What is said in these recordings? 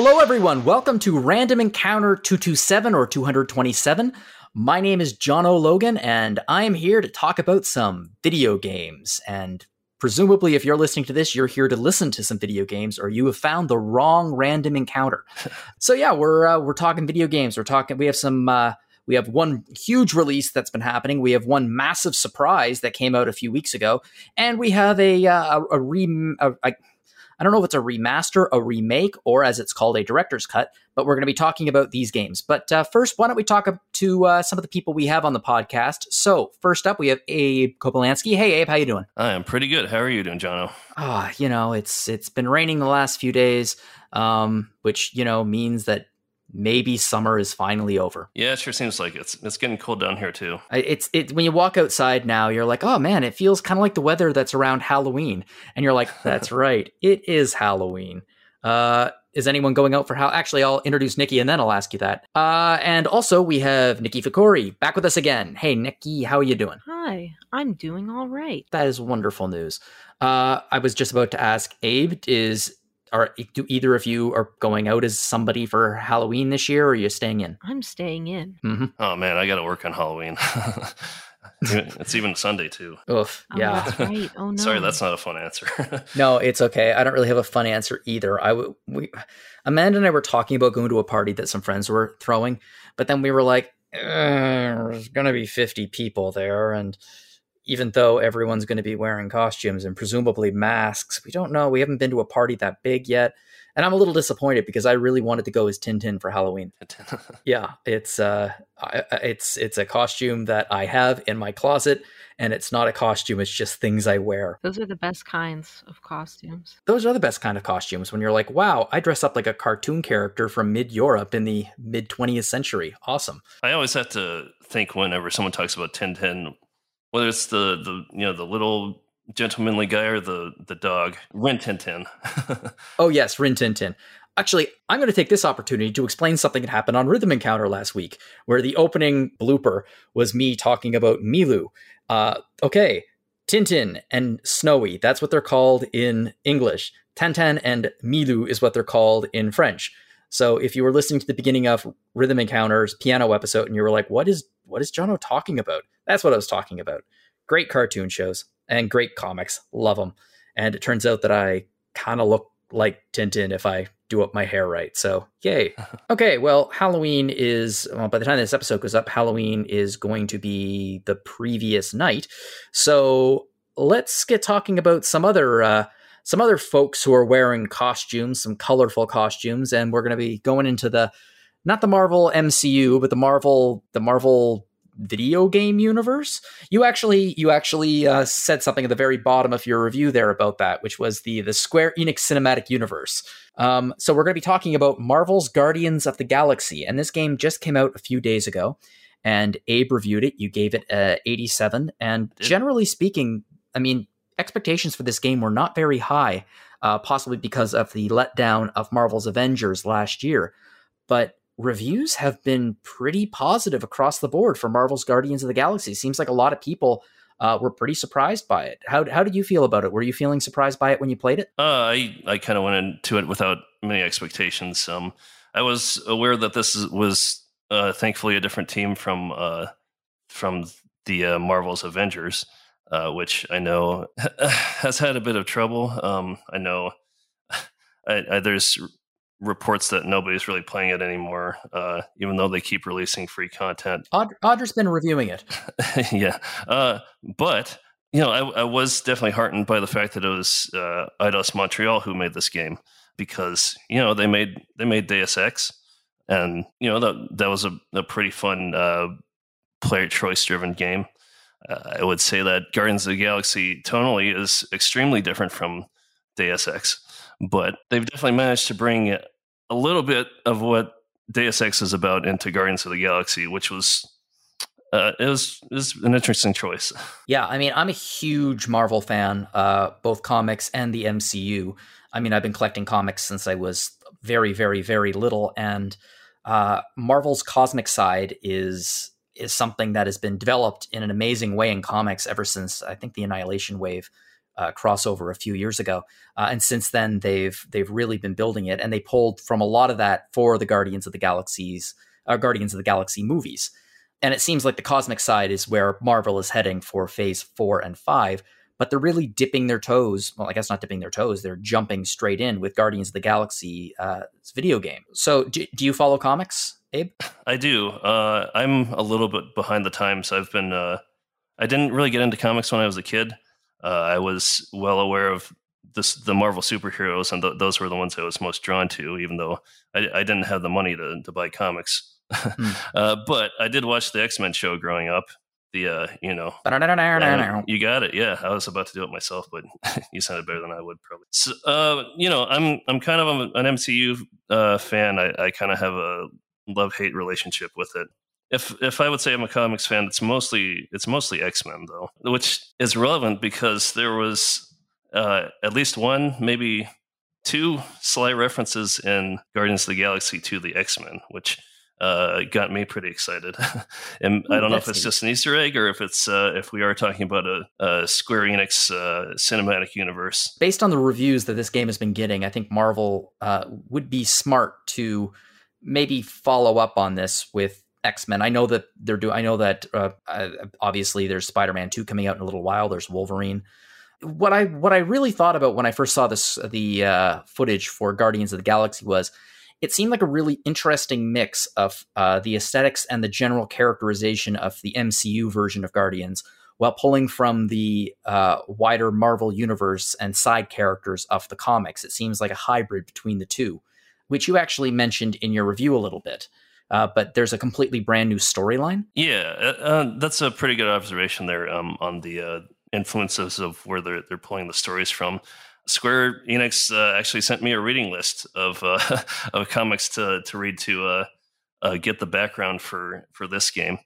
Hello, everyone. Welcome to Random Encounter 227 or 227. My name is John O'Logan, and I am here to talk about some video games. And presumably, if you're listening to this, you're here to listen to some video games, or you have found the wrong random encounter. so yeah, we're uh, we're talking video games. We're talking. We have some. Uh, we have one huge release that's been happening. We have one massive surprise that came out a few weeks ago, and we have a uh, a, a, re, a, a I don't know if it's a remaster, a remake, or as it's called, a director's cut, but we're going to be talking about these games. But uh, first, why don't we talk to uh, some of the people we have on the podcast? So first up, we have Abe Kopolansky. Hey, Abe, how you doing? I am pretty good. How are you doing, Jono? Ah, you know, it's it's been raining the last few days, um, which you know means that maybe summer is finally over. Yeah, it sure seems like it's it's getting cold down here too. It's it when you walk outside now, you're like, oh man, it feels kind of like the weather that's around Halloween, and you're like, that's right, it is Halloween. Uh, is anyone going out for how? Actually, I'll introduce Nikki and then I'll ask you that. Uh, and also we have Nikki Ficori back with us again. Hey, Nikki, how are you doing? Hi, I'm doing all right. That is wonderful news. Uh, I was just about to ask Abe, is are do either of you are going out as somebody for Halloween this year, or are you staying in? I'm staying in. Mm-hmm. Oh man, I got to work on Halloween. it's even Sunday too. Oof. Oh, Yeah. that's right. Oh no. Sorry, that's not a fun answer. no, it's okay. I don't really have a fun answer either. I w- we Amanda and I were talking about going to a party that some friends were throwing, but then we were like, "Uh, there's going to be 50 people there, and even though everyone's going to be wearing costumes and presumably masks, we don't know. We haven't been to a party that big yet. And I'm a little disappointed because I really wanted to go as Tintin for Halloween. Yeah, it's uh, I, I- it's it's a costume that I have in my closet, and it's not a costume. It's just things I wear. Those are the best kinds of costumes. Those are the best kind of costumes when you're like, wow, I dress up like a cartoon character from mid Europe in the mid 20th century. Awesome. I always have to think whenever someone talks about Tintin, whether it's the the you know the little gentlemanly guy or the the dog, Rin Tintin. Oh, yes, Rin Tin Tin. Actually, I'm going to take this opportunity to explain something that happened on Rhythm Encounter last week, where the opening blooper was me talking about Milou. Uh, okay, Tintin and Snowy, that's what they're called in English. Tantan and Milou is what they're called in French. So if you were listening to the beginning of Rhythm Encounters piano episode and you were like, what is what is Jono talking about? That's what I was talking about. Great cartoon shows and great comics. Love them. And it turns out that I kind of look like Tintin if I do up my hair right. So, yay. Okay, well, Halloween is, well, by the time this episode goes up, Halloween is going to be the previous night. So, let's get talking about some other uh some other folks who are wearing costumes, some colorful costumes, and we're going to be going into the not the Marvel MCU, but the Marvel the Marvel video game universe. You actually you actually uh, said something at the very bottom of your review there about that, which was the the Square Enix cinematic universe. Um, so we're going to be talking about Marvel's Guardians of the Galaxy, and this game just came out a few days ago. And Abe reviewed it. You gave it a 87, and generally speaking, I mean, expectations for this game were not very high, uh, possibly because of the letdown of Marvel's Avengers last year. But reviews have been pretty positive across the board for Marvel's Guardians of the Galaxy. Seems like a lot of people uh, were pretty surprised by it. How how did you feel about it? Were you feeling surprised by it when you played it? Uh, I I kind of went into it without many expectations. Um, I was aware that this is, was uh, thankfully a different team from uh, from the uh, Marvel's Avengers, uh, which I know has had a bit of trouble. Um, I know I, I, there's reports that nobody's really playing it anymore, uh, even though they keep releasing free content. Aud- Audra's been reviewing it. yeah, uh, but you know, I, I was definitely heartened by the fact that it was uh, Eidos Montreal who made this game because you know they made they made Deus Ex, and you know that that was a, a pretty fun uh, player choice driven game. Uh, I would say that Guardians of the Galaxy tonally is extremely different from Deus Ex, but they've definitely managed to bring a little bit of what Deus Ex is about into Guardians of the Galaxy, which was uh, it was it was an interesting choice. Yeah, I mean, I'm a huge Marvel fan, uh, both comics and the MCU. I mean, I've been collecting comics since I was very, very, very little, and uh, Marvel's cosmic side is is something that has been developed in an amazing way in comics ever since I think the Annihilation Wave uh, crossover a few years ago, uh, and since then they've they've really been building it, and they pulled from a lot of that for the Guardians of the Galaxies, uh, Guardians of the Galaxy movies, and it seems like the cosmic side is where Marvel is heading for Phase Four and Five. But they're really dipping their toes. Well, I guess not dipping their toes. They're jumping straight in with Guardians of the Galaxy uh, video game. So, do, do you follow comics, Abe? I do. Uh, I'm a little bit behind the times. I've been. Uh, I didn't really get into comics when I was a kid. Uh, I was well aware of this, the Marvel superheroes, and th- those were the ones I was most drawn to. Even though I, I didn't have the money to, to buy comics, uh, but I did watch the X Men show growing up. The uh, you know, uh, you got it. Yeah, I was about to do it myself, but you sounded better than I would probably. So, uh, you know, I'm I'm kind of an MCU uh, fan. I, I kind of have a love hate relationship with it. If if I would say I'm a comics fan, it's mostly it's mostly X Men though, which is relevant because there was uh, at least one, maybe two sly references in Guardians of the Galaxy to the X Men, which uh, got me pretty excited. and I don't know if it's neat. just an Easter egg or if it's uh, if we are talking about a, a Square Enix uh, cinematic universe. based on the reviews that this game has been getting, I think Marvel uh, would be smart to maybe follow up on this with X Men. I know that they're doing. I know that uh, obviously there's Spider Man two coming out in a little while. There's Wolverine. What I what I really thought about when I first saw this the uh, footage for Guardians of the Galaxy was it seemed like a really interesting mix of uh, the aesthetics and the general characterization of the MCU version of Guardians while pulling from the uh, wider Marvel universe and side characters of the comics. It seems like a hybrid between the two, which you actually mentioned in your review a little bit. Uh, but there's a completely brand new storyline. Yeah, uh, uh, that's a pretty good observation there um, on the uh, influences of where they're they're pulling the stories from. Square Enix uh, actually sent me a reading list of uh, of comics to to read to uh, uh, get the background for for this game.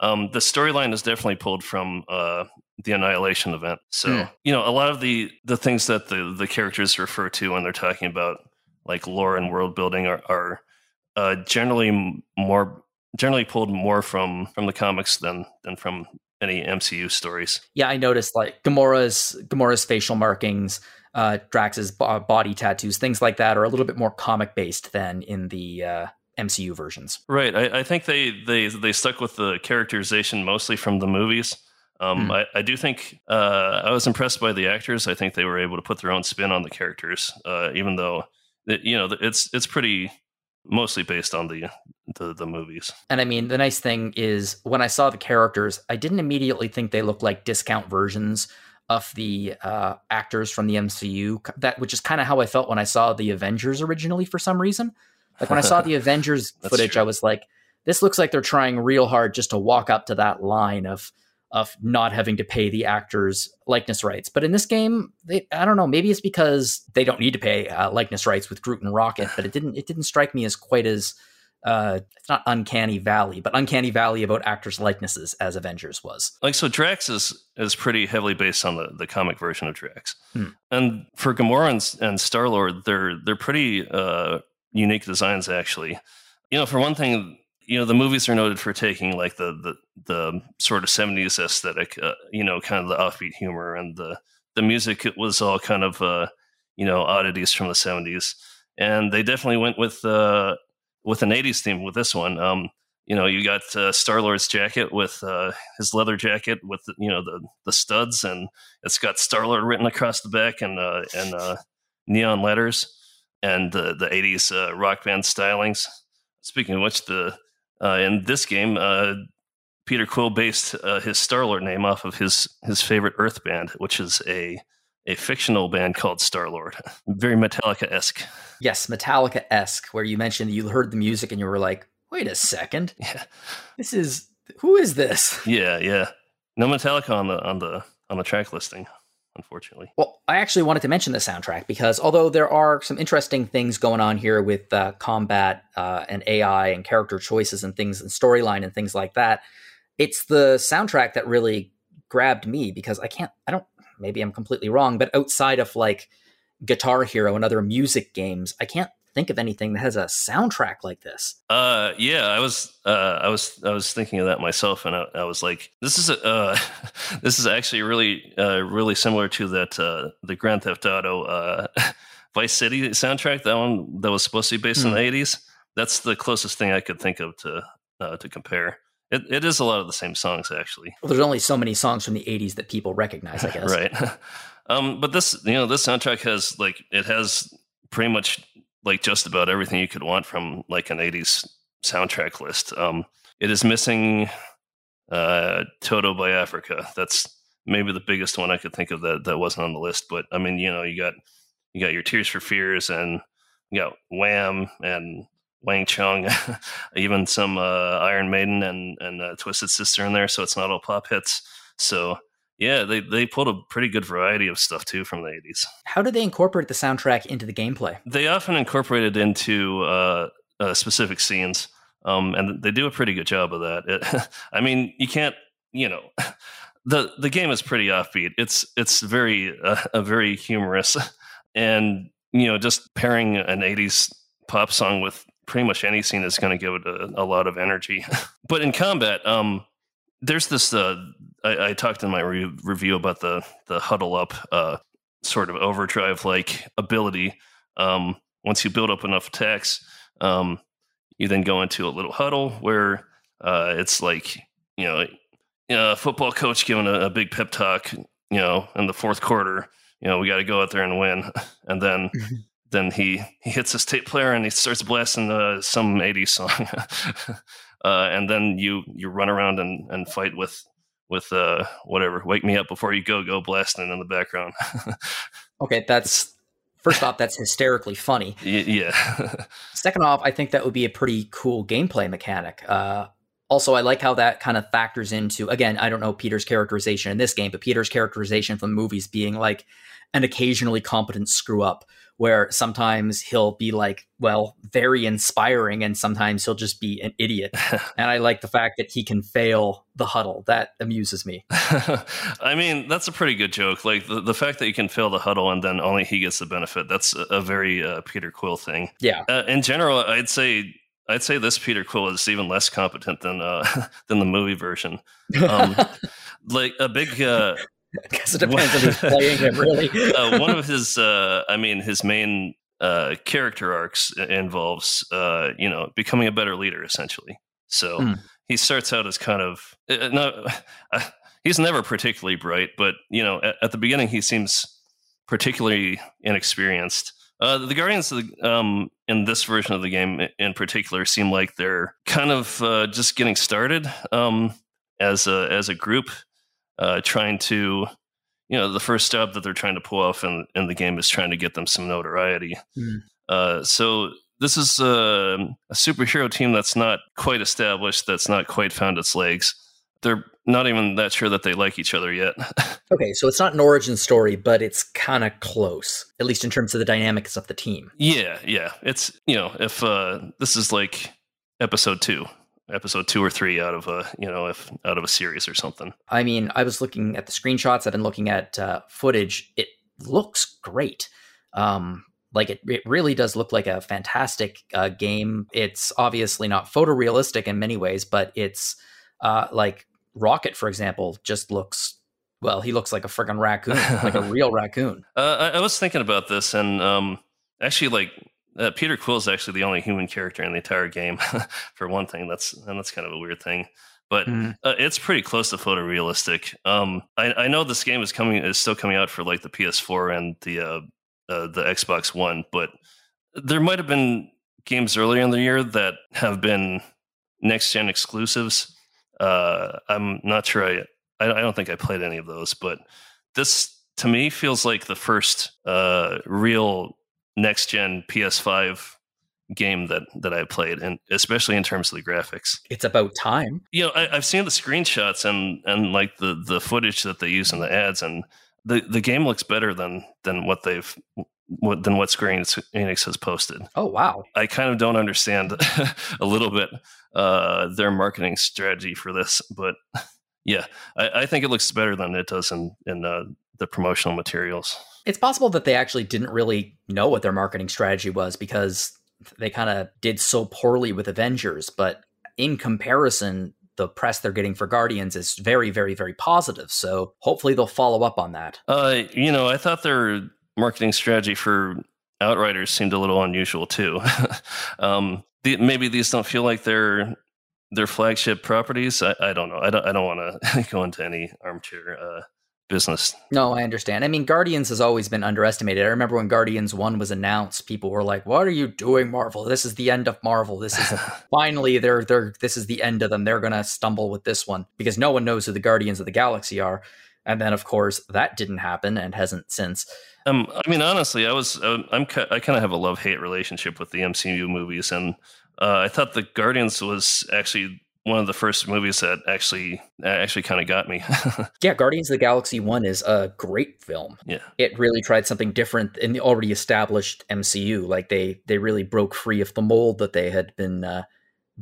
Um, the storyline is definitely pulled from uh, the Annihilation event. So Hmm. you know a lot of the the things that the the characters refer to when they're talking about like lore and world building are, are uh, generally more generally pulled more from from the comics than than from any MCU stories. Yeah, I noticed like Gamora's Gamora's facial markings, uh, Drax's bo- body tattoos, things like that are a little bit more comic based than in the uh, MCU versions. Right. I, I think they, they they stuck with the characterization mostly from the movies. Um, Hmm. I, I do think uh, I was impressed by the actors. I think they were able to put their own spin on the characters, uh, even though it, you know it's it's pretty mostly based on the the, the movies. And I mean, the nice thing is when I saw the characters, I didn't immediately think they looked like discount versions of the uh, actors from the MCU. That which is kind of how I felt when I saw the Avengers originally for some reason. Like when I saw the Avengers footage, true. I was like, this looks like they're trying real hard just to walk up to that line of of not having to pay the actors likeness rights. But in this game, they, I don't know. Maybe it's because they don't need to pay uh, likeness rights with Groot and Rocket. But it didn't. It didn't strike me as quite as uh, it's not uncanny valley, but uncanny valley about actors' likenesses as Avengers was. Like so, Drax is is pretty heavily based on the, the comic version of Drax, Hmm. and for Gamora and, and Star Lord, they're they're pretty uh, unique designs actually. You know, for one thing, you know the movies are noted for taking like the the, the sort of seventies aesthetic, uh, you know, kind of the offbeat humor and the the music. It was all kind of uh, you know oddities from the seventies, and they definitely went with uh, with an eighties theme with this one. Um, you know, you got uh, Star Lord's jacket with uh, his leather jacket with you know the the studs, and it's got Star Lord written across the back and uh, and uh, neon letters, and the the eighties uh, rock band stylings. Speaking of which, the uh, in this game, uh, Peter Quill based uh, his Star Lord name off of his his favorite Earth band, which is a a fictional band called Star Lord, very Metallica esque. Yes, Metallica esque, where you mentioned you heard the music and you were like, "Wait a second, Yeah, this is who is this?" yeah, yeah. No Metallica on the on the on the track listing, unfortunately. Well, I actually wanted to mention the soundtrack because although there are some interesting things going on here with uh, combat uh, and AI and character choices and things and storyline and things like that, it's the soundtrack that really grabbed me because I can't, I don't, maybe I'm completely wrong, but outside of like Guitar Hero and other music games, I can't think of anything that has a soundtrack like this. Uh, yeah, I was, uh, I was, I was thinking of that myself, and I, I was like, this is a, uh, this is actually really, uh, really similar to that, uh, the Grand Theft Auto, uh, Vice City soundtrack. That one that was supposed to be based Hmm. in the '80s. That's the closest thing I could think of to, uh, to compare. It, it is a lot of the same songs, actually. Well, there's only so many songs from the 80s that people recognize, I guess. right. um, but this, you know, this soundtrack has like it has pretty much like just about everything you could want from like an '80s soundtrack list. Um, it is missing uh, "Toto" by Africa. That's maybe the biggest one I could think of that that wasn't on the list. But I mean, you know, you got you got your "Tears for Fears" and you got Wham and Wang Chung, even some uh, Iron Maiden and and uh, Twisted Sister in there. So it's not all pop hits. So yeah, they they pulled a pretty good variety of stuff too from the eighties. How do they incorporate the soundtrack into the gameplay? They often incorporate it into uh, uh, specific scenes, um, and they do a pretty good job of that. It, I mean, you can't, you know, the the game is pretty offbeat. It's it's very uh, a very humorous, and you know, just pairing an '80s pop song with pretty much any scene is going to give it a, a lot of energy. but in combat, um, there's this. Uh, I, I talked in my re- review about the the huddle up uh, sort of overdrive like ability. Um, once you build up enough attacks, um, you then go into a little huddle where uh, it's like you know a football coach giving a, a big pep talk. You know, in the fourth quarter, you know we got to go out there and win, and then then he he hits his tape player and he starts blasting uh, some 80s song uh, and then you you run around and, and fight with with uh, whatever wake me up before you go go blasting in the background Okay, that's first off, that's hysterically funny. Yeah Second off, I think that would be a pretty cool gameplay mechanic. Uh, also, I like how that kind of factors into again. I don't know Peter's characterization in this game, but Peter's characterization from the movies being like an occasionally competent screw up, where sometimes he'll be like, well, very inspiring, and sometimes he'll just be an idiot. and I like the fact that he can fail the huddle. That amuses me. I mean, that's a pretty good joke. Like the, the fact that you can fail the huddle and then only he gets the benefit. That's a, a very uh, Peter Quill thing. Yeah. Uh, in general, I'd say I'd say this Peter Quill is even less competent than uh, than the movie version. Um, like a big uh, I guess it depends on who's playing him, really. uh, one of his, uh, I mean, his main uh, character arcs involves, uh, you know, becoming a better leader, essentially. So Hmm. he starts out as kind of uh, no, uh, he's never particularly bright, but you know, at, at the beginning he seems particularly inexperienced. Uh, the Guardians of the, um, in this version of the game, in particular, seem like they're kind of uh, just getting started um, as a as a group, uh, trying to you know the first job that they're trying to pull off in, in the game is trying to get them some notoriety. Uh, so this is uh, a superhero team that's not quite established that's not quite found its legs they're not even that sure that they like each other yet Okay, so it's not an origin story, but it's kind of close, at least in terms of the dynamics of the team. yeah yeah it's you know if uh, this is like episode two episode two or three out of a you know if out of a series or something I mean, I was looking at the screenshots. I've been looking at uh, footage. It looks great. Um, like it, it really does look like a fantastic uh, game. It's obviously not photorealistic in many ways, but it's uh, like Rocket, for example, just looks well. He looks like a friggin' raccoon, like a real raccoon. Uh, I, I was thinking about this, and um, actually, like uh, Peter Quill is actually the only human character in the entire game. for one thing, that's and that's kind of a weird thing, but Mhm. uh, it's pretty close to photorealistic. Um, I, I know this game is coming is still coming out for like the PS4 and the uh, uh, the Xbox One, but there might have been games earlier in the year that have been next gen exclusives. Uh, I'm not sure. I, I I don't think I played any of those, but this to me feels like the first uh, real next gen PS5 game that that I played, and especially in terms of the graphics. It's about time. You know, I, I've seen the screenshots and and like the the footage that they use in the ads, and the the game looks better than than what they've than what Square Enix has posted. Oh wow! I kind of don't understand a little bit uh, their marketing strategy for this, but yeah, I, I think it looks better than it does in in uh, the promotional materials. It's possible that they actually didn't really know what their marketing strategy was because they kind of did so poorly with Avengers, but in comparison, the press they're getting for Guardians is very, very, very positive. So hopefully they'll follow up on that. Uh, you know, I thought their marketing strategy for Outriders seemed a little unusual too. um, the, maybe these don't feel like they're their flagship properties. I, I don't know. I don't. I don't want to go into any armchair uh, business. No, I understand. I mean, Guardians has always been underestimated. I remember when Guardians 1 was announced, people were like, "What are you doing, Marvel? This is the end of Marvel. This is finally they're they're this is the end of them. They're going to stumble with this one because no one knows who the Guardians of the Galaxy are." And then of course, that didn't happen and hasn't since. Um, I mean, honestly, I was uh, I'm I kind of have a love hate relationship with the MCU movies, and uh, I thought the Guardians was actually one of the first movies that actually actually kind of got me. yeah, Guardians of the Galaxy 1 is a great film. Yeah. It really tried something different in the already established MCU. Like they they really broke free of the mold that they had been uh,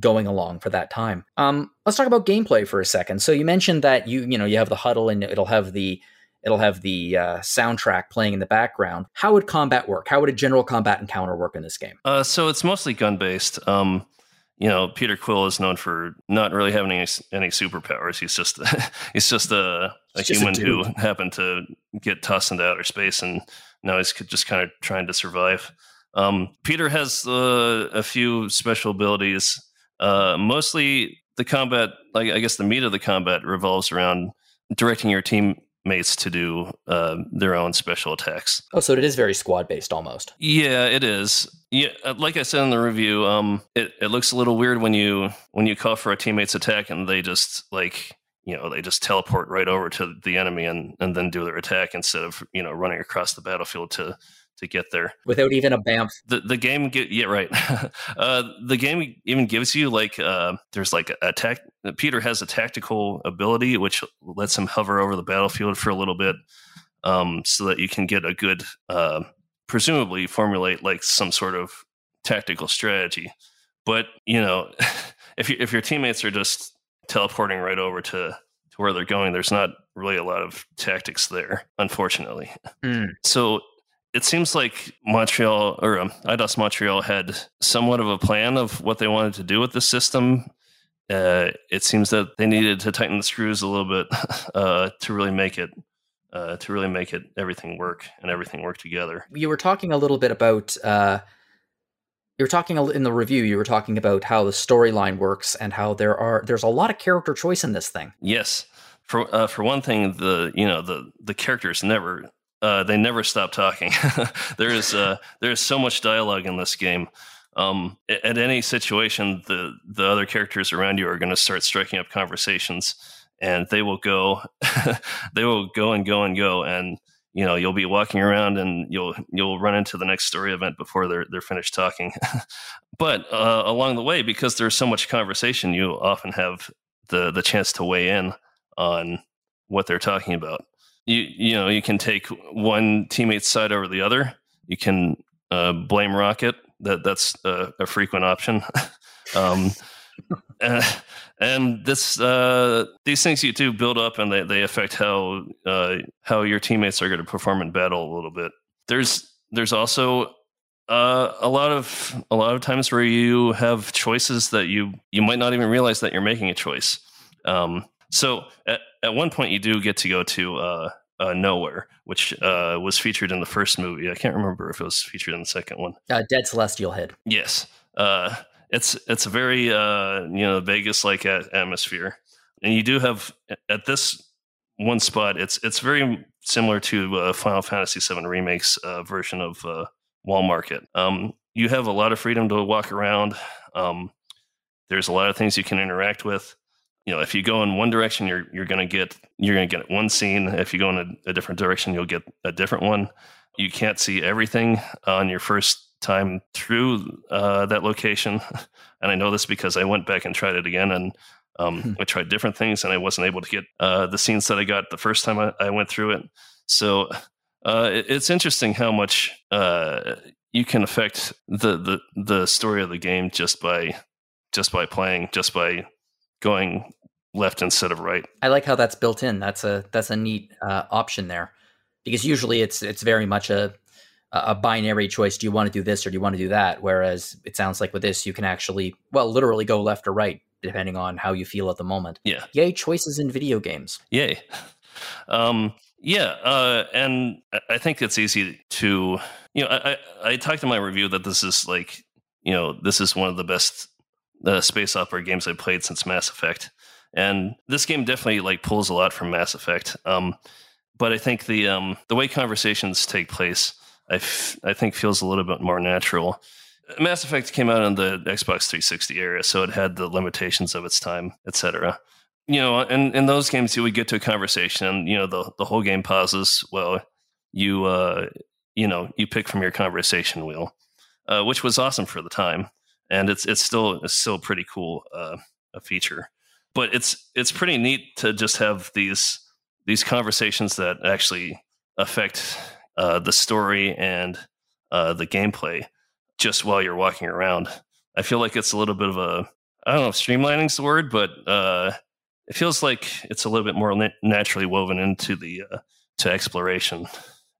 going along for that time. Um let's talk about gameplay for a second. So you mentioned that you you know, you have the huddle and it'll have the it'll have the uh, soundtrack playing in the background. How would combat work? How would a general combat encounter work in this game? Uh, so it's mostly gun based. Um, you know, Peter Quill is known for not really having any, any superpowers. He's just he's just a, a just human a who happened to get tossed into outer space, and now he's just kind of trying to survive. Um, Peter has uh, a few special abilities. Uh, mostly, the combat, like I guess, the meat of the combat revolves around directing your team mates to do uh, their own special attacks. Oh, so it is very squad based almost. Yeah, it is. Yeah, uh, like I said in the review, um, it, it looks a little weird when you when you call for a teammate's attack and they just like you know they just teleport right over to the enemy and and then do their attack instead of you know running across the battlefield to to get there without even a bamf. The the game get yeah right. uh, the game even gives you like uh, there's like a tac- Peter has a tactical ability which lets him hover over the battlefield for a little bit, um, so that you can get a good uh, presumably formulate like some sort of tactical strategy. But you know, if you, if your teammates are just teleporting right over to to where they're going, there's not really a lot of tactics there, unfortunately. Mm. So it seems like Montreal or um, Eidos Montreal had somewhat of a plan of what they wanted to do with the system. Uh, it seems that they needed to tighten the screws a little bit uh, to really make it uh, to really make it everything work and everything work together. You were talking a little bit about uh, you were talking in the review. You were talking about how the storyline works and how there are there's a lot of character choice in this thing. Yes, for uh, for one thing, the you know the the characters never uh, they never stop talking. there is uh, there is so much dialogue in this game. Um, at any situation, the the other characters around you are going to start striking up conversations, and they will go, they will go and go and go, and you know you'll be walking around and you'll you'll run into the next story event before they're they're finished talking. but uh, along the way, because there's so much conversation, you often have the the chance to weigh in on what they're talking about you you know you can take one teammate's side over the other. You can uh, blame Rocket. That that's a, a frequent option. um, and, and, this uh, these things you do build up, and they, they affect how uh, how your teammates are going to perform in battle a little bit. There's there's also uh, a lot of a lot of times where you have choices that you you might not even realize that you're making a choice. Um, so at, at one point, you do get to go to uh, uh, Knowhere, which uh, was featured in the first movie. I can't remember if it was featured in the second one. Uh, Dead Celestial Head. Yes, uh, it's it's a very uh, you know Vegas like atmosphere, and you do have at this one spot. It's it's very similar to uh, Final Fantasy VII Remake's version of Wall Market. Um, you have a lot of freedom to walk around. Um, there's a lot of things you can interact with you know, if you go in one direction, you're you're going to get you're going to get one scene. If you go in a, a, different direction, you'll get a different one. You can't see everything on your first time through uh, that location, and I know this because I went back and tried it again, and um, hmm. I tried different things, and I wasn't able to get uh, the scenes that I got the first time I, I went through it. So uh, it, it's interesting how much uh, you can affect the, the the story of the game just by just by playing, just by going left instead of right. I like how that's built in. That's a that's a neat uh, option there, because usually it's it's very much a a binary choice. Do you want to do this or do you want to do that? Whereas it sounds like with this, you can actually, well, literally go left or right depending on how you feel at the moment. Yeah. Yay, choices in video games. Yay. Um, yeah, uh, and I- I think it's easy to, you know, I, I, I talked in my review that this is like, you know, this is one of the best uh, space opera games I've played since Mass Effect, and this game definitely like pulls a lot from Mass Effect. Um, but I think the um, the way conversations take place, I, f- I think feels a little bit more natural. Mass Effect came out in the Xbox 360 era, so it had the limitations of its time, etc you know, in, in those games, you would get to a conversation, and you know, the the whole game pauses. Well, you uh, you know, you pick from your conversation wheel, uh, which was awesome for the time, and it's it's still it's still pretty cool uh, a feature. But it's it's pretty neat to just have these these conversations that actually affect uh, the story and uh, the gameplay just while you're walking around. I feel like it's a little bit of a I don't know if streamlining's the word, but uh, it feels like it's a little bit more na- naturally woven into the uh, to exploration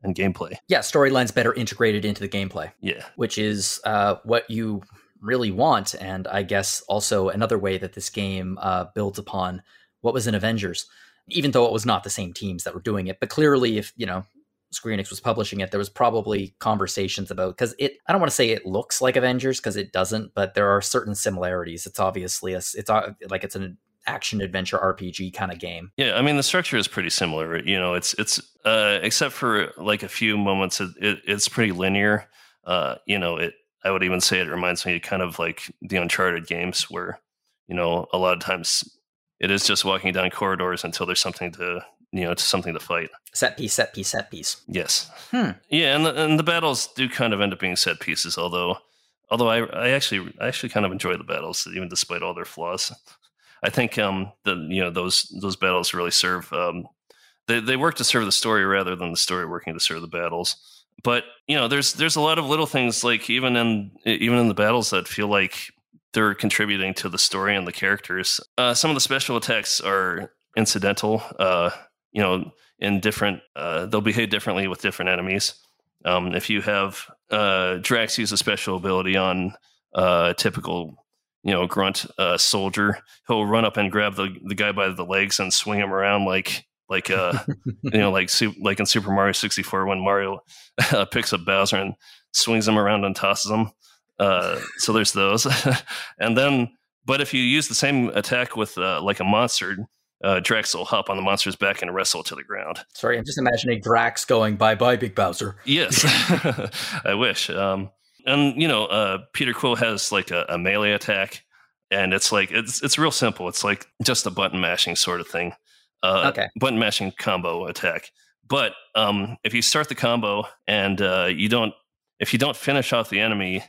and gameplay. Yeah, storyline's better integrated into the gameplay. Yeah, which is uh, what you really want. And I guess also another way that this game uh, builds upon what was in Avengers, even though it was not the same teams that were doing it. But clearly, if you know Square Enix was publishing it, there was probably conversations about because it. I don't want to say it looks like Avengers because it doesn't, but there are certain similarities. It's obviously a, it's uh, like it's an action adventure RPG kind of game. yeah. I mean, the structure is pretty similar. You know, it's it's uh, except for like a few moments, it, it, it's pretty linear. Uh, you know, it. I would even say it reminds me kind of like the Uncharted games, where you know a lot of times it is just walking down corridors until there's something to you know to something to fight. Set piece, set piece, set piece. Yes. Hmm. Yeah, and the, and the battles do kind of end up being set pieces. Although, although I, I actually I actually kind of enjoy the battles, even despite all their flaws. I think um the you know those those battles really serve um they they work to serve the story rather than the story working to serve the battles. But you know there's there's a lot of little things like even in even in the battles that feel like they're contributing to the story and the characters. Uh, some of the special attacks are incidental. Uh, you know, in different, uh, they'll behave differently with different enemies. Um, if you have uh, Drax use a special ability on uh, a typical, you know, grunt uh, soldier, he'll run up and grab the, the guy by the legs and swing him around like like uh, you know, like like in Super Mario 64 when Mario uh, picks up Bowser and swings him around and tosses him. Uh, so there's those, and then but if you use the same attack with uh, like a monster, uh, Drax will hop on the monster's back and wrestle to the ground. Sorry, I'm just imagining Drax going bye bye, Big Bowser. Yes, I wish. Um, and you know, uh, Peter Quill has like a, a melee attack, and it's like it's it's real simple. It's like just a button mashing sort of thing. Uh, Okay. button mashing combo attack. But um, if you start the combo and uh, you don't, if you don't finish off the enemy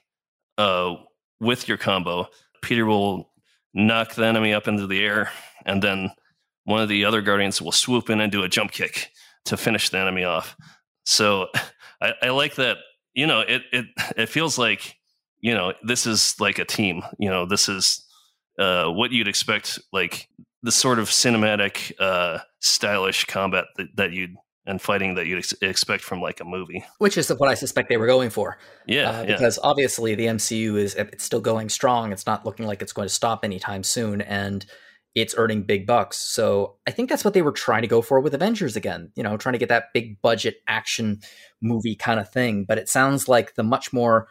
uh, with your combo, Peter will knock the enemy up into the air, and then one of the other guardians will swoop in and do a jump kick to finish the enemy off. So I, I like that. You know, it it it feels like you know this is like a team. You know, this is uh, what you'd expect, like the sort of cinematic, uh, stylish combat that, that you'd and fighting that you'd ex- expect from like a movie. Which is what I suspect they were going for. Yeah, uh, yeah. because obviously the MCU is it's still going strong. It's not looking like it's going to stop anytime soon, and it's earning big bucks. So I think that's what they were trying to go for with Avengers again. You know, trying to get that big budget action movie kind of thing. But it sounds like the much more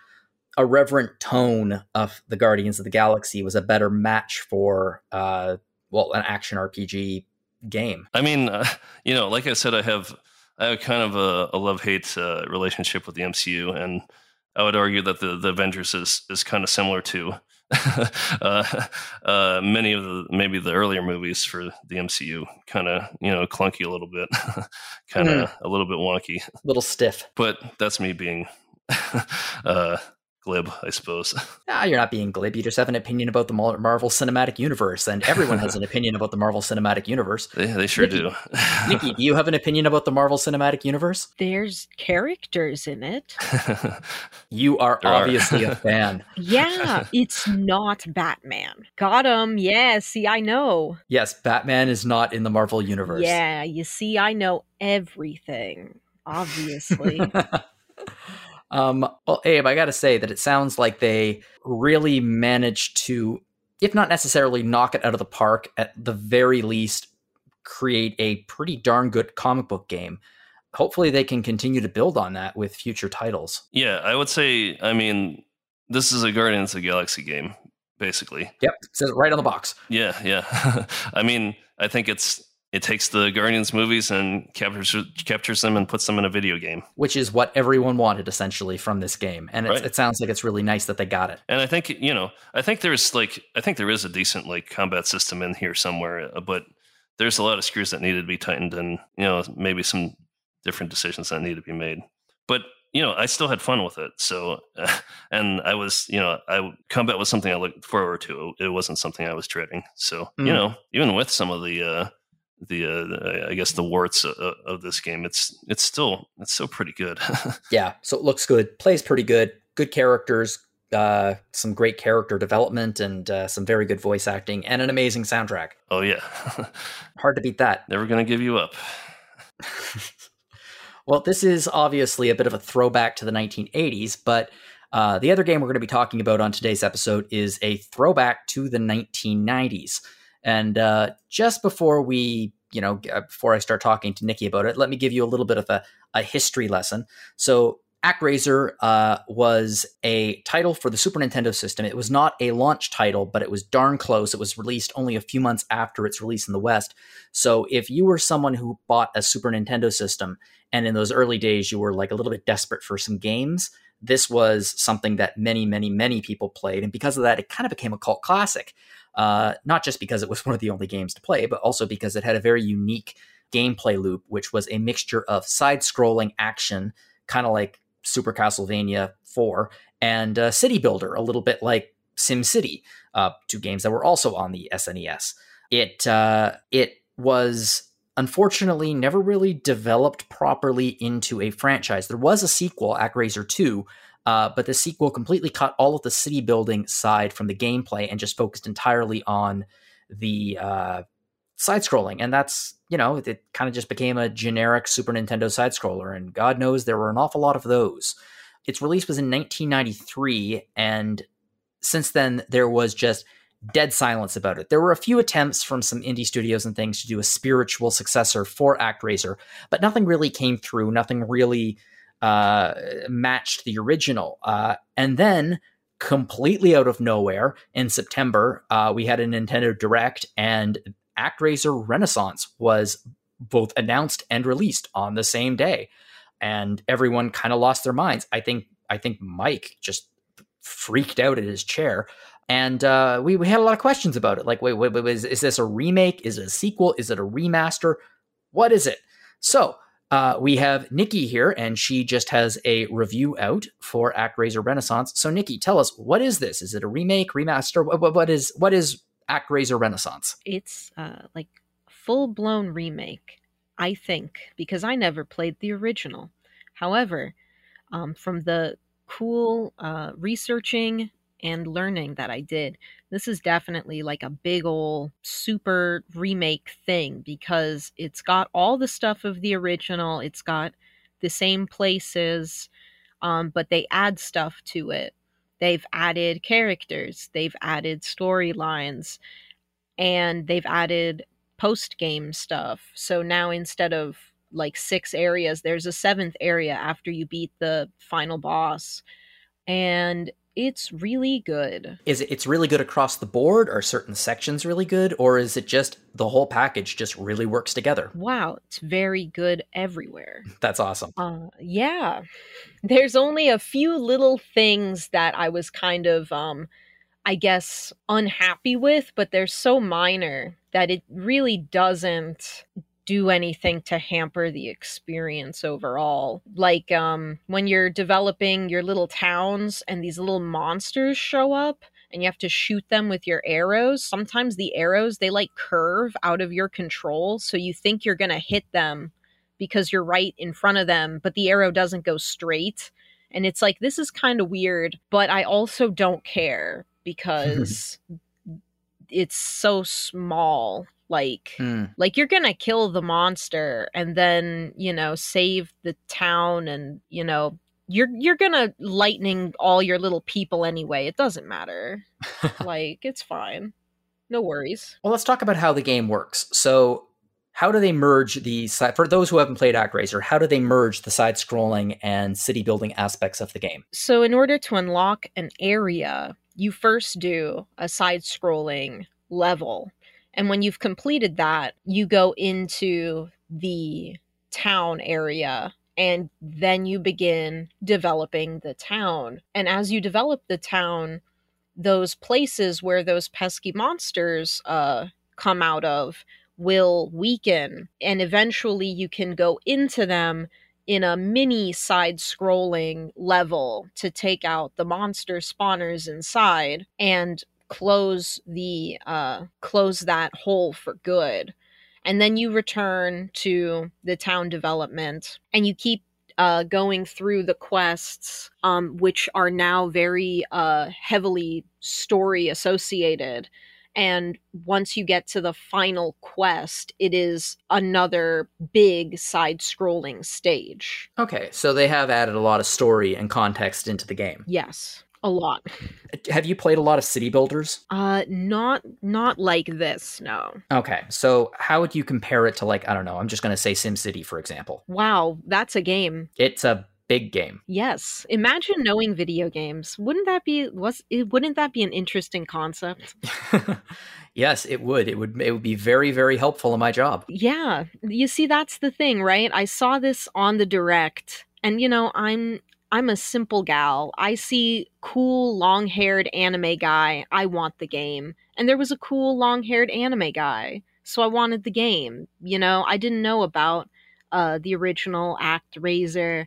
irreverent tone of the Guardians of the Galaxy was a better match for uh, well, an action RPG game. I mean, uh, you know, like I said, I have I have kind of a, a love hate uh, relationship with the MCU, and I would argue that the, the Avengers is is kind of similar to uh, uh, many of the maybe the earlier movies for the MCU. Kind of you know clunky a little bit, kind of a little bit wonky. A little stiff. But that's me being uh, glib, I suppose. Ah, you're not being glib. You just have an opinion about the Marvel Cinematic Universe, and everyone has an opinion about the Marvel Cinematic Universe. They, they sure Nikki- do. Nikki, do you have an opinion about the Marvel Cinematic Universe? There's characters in it. You are There are. obviously a fan. Yeah, it's not Batman. Got him. Yeah, see, I know. Yes, Batman is not in the Marvel Universe. Yeah, you see, I know everything. Obviously. Um, well, Abe, I got to say that it sounds like they really managed to, if not necessarily knock it out of the park, at the very least, create a pretty darn good comic book game. Hopefully, they can continue to build on that with future titles. Yeah, I would say, I mean, this is a Guardians of the Galaxy game, basically. Yep, it says it right on the box. Yeah, yeah. I mean, I think it's it takes the Guardians movies and captures captures them and puts them in a video game, which is what everyone wanted essentially from this game. And right. it sounds like it's really nice that they got it. And I think you know, I think there's like I think there is a decent like combat system in here somewhere, uh, but there's a lot of screws that need to be tightened, and you know, maybe some different decisions that need to be made. But you know, I still had fun with it. So, uh, and I was, you know, I combat was something I looked forward to. It wasn't something I was dreading. So, mm. you know, even with some of the uh, the, uh, the I guess the warts of, of this game. It's it's still it's still pretty good. yeah, so it looks good, plays pretty good, good characters, uh, some great character development, and uh, some very good voice acting, and an amazing soundtrack. Oh yeah, hard to beat that. Never gonna give you up. well, this is obviously a bit of a throwback to the 1980s, but. Uh, the other game we're going to be talking about on today's episode is a throwback to the 1990s. And uh, just before we, you know, uh, before I start talking to Nikki about it, let me give you a little bit of a, a history lesson. So, ActRaiser uh, was a title for the Super Nintendo system. It was not a launch title, but it was darn close. It was released only a few months after its release in the West. So, if you were someone who bought a Super Nintendo system and in those early days you were like a little bit desperate for some games, this was something that many, many, many people played. And because of that, it kind of became a cult classic uh, not just because it was one of the only games to play, but also because it had a very unique gameplay loop, which was a mixture of side scrolling action, kind of like Super Castlevania 4, and uh, City Builder, a little bit like SimCity, uh, two games that were also on the SNES. It, uh, it was unfortunately never really developed properly into a franchise. There was a sequel, ActRaiser 2, uh, but the sequel completely cut all of the city building side from the gameplay and just focused entirely on the uh, side scrolling. And that's, you know, it kind of just became a generic Super Nintendo side scroller. And God knows there were an awful lot of those. Its release was in 1993. And since then, there was just dead silence about it. There were a few attempts from some indie studios and things to do a spiritual successor for ActRaiser, but nothing really came through. Nothing really uh, matched the original. Uh, and then, completely out of nowhere, in September, uh, we had a Nintendo Direct, and ActRaiser Renaissance was both announced and released on the same day, and everyone kind of lost their minds. I think I think Mike just freaked out at his chair. And uh, we, we had a lot of questions about it. Like, wait, wait, wait, is, is this a remake? Is it a sequel? Is it a remaster? What is it? So uh, we have Nikki here, and she just has a review out for ActRaiser Renaissance. So, Nikki, tell us what is this? Is it a remake, remaster? What, what is what is ActRaiser Renaissance? It's uh, like full blown remake, I think, because I never played the original. However, um, from the cool uh, researching and learning that I did. This is definitely like a big old super remake thing because it's got all the stuff of the original, it's got the same places, um, but they add stuff to it. They've added characters, they've added storylines, and they've added post game stuff. So now instead of like six areas, there's a seventh area after you beat the final boss. And it's really good. Is it it's really good across the board? Are certain sections really good? Or is it just the whole package just really works together? Wow, it's very good everywhere. That's awesome. Uh, yeah. There's only a few little things that I was kind of um I guess unhappy with, but they're so minor that it really doesn't do anything to hamper the experience overall. Like um, when you're developing your little towns and these little monsters show up and you have to shoot them with your arrows, sometimes the arrows they like curve out of your control so you think you're going to hit them because you're right in front of them, but the arrow doesn't go straight. And it's like this is kind of weird, but I also don't care because it's so small like mm. like you're gonna kill the monster and then you know save the town and you know you're you're gonna lightning all your little people anyway. It doesn't matter. like it's fine. No worries. Well, let's talk about how the game works. So, how do they merge the side for those who haven't played ActRaiser? How do they merge the side-scrolling and city building aspects of the game? So, in order to unlock an area, you first do a side-scrolling level, and when you've completed that, you go into the town area and then you begin developing the town. And as you develop the town, those places where those pesky monsters uh, come out of will weaken, and eventually you can go into them in a mini side scrolling level to take out the monster spawners inside and close the uh close that hole for good and then you return to the town development and you keep uh, going through the quests, um, which are now very uh, heavily story associated. And once you get to the final quest, it is another big side scrolling stage. Okay, so they have added a lot of story and context into the game. Yes a lot. Have you played a lot of city builders? Uh not not like this, no. Okay. So how would you compare it to like I don't know, I'm just going to say SimCity for example. Wow, that's a game. It's a big game. Yes. Imagine knowing video games. Wouldn't that be was wouldn't that be an interesting concept? yes, it would. It would it would be very very helpful in my job. Yeah. You see that's the thing, right? I saw this on the direct and you know, I'm I'm a simple gal. I see cool long haired anime guy. I want the game. And there was a cool long haired anime guy. So I wanted the game. You know, I didn't know about uh, the original ActRaiser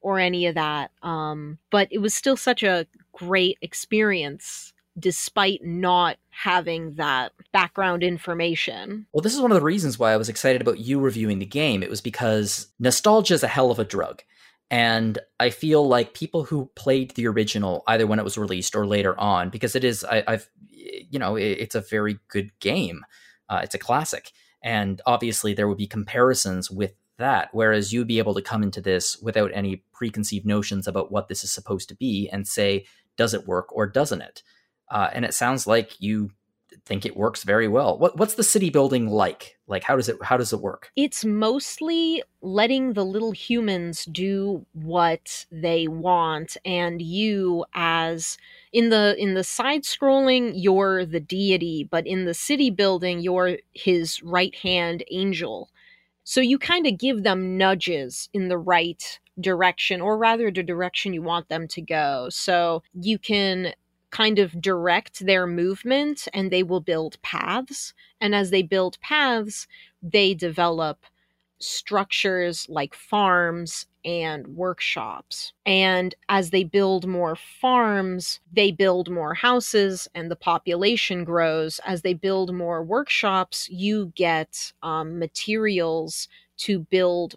or any of that. Um, but it was still such a great experience despite not having that background information. Well, this is one of the reasons why I was excited about you reviewing the game. It was because nostalgia is a hell of a drug. And I feel like people who played the original, either when it was released or later on, because it is, I, have you know, it, it's a very good game. Uh, it's a classic. And obviously, there would be comparisons with that. Whereas you'd be able to come into this without any preconceived notions about what this is supposed to be and say, does it work or doesn't it? Uh, and it sounds like you think it works very well. What what's the city building like? Like how does it how does it work? It's mostly letting the little humans do what they want and you as in the in the side scrolling you're the deity, but in the city building you're his right-hand angel. So you kind of give them nudges in the right direction or rather the direction you want them to go. So you can kind of direct their movement and they will build paths. And as they build paths, they develop structures like farms and workshops. And as they build more farms, they build more houses and the population grows. As they build more workshops, you get um, materials to build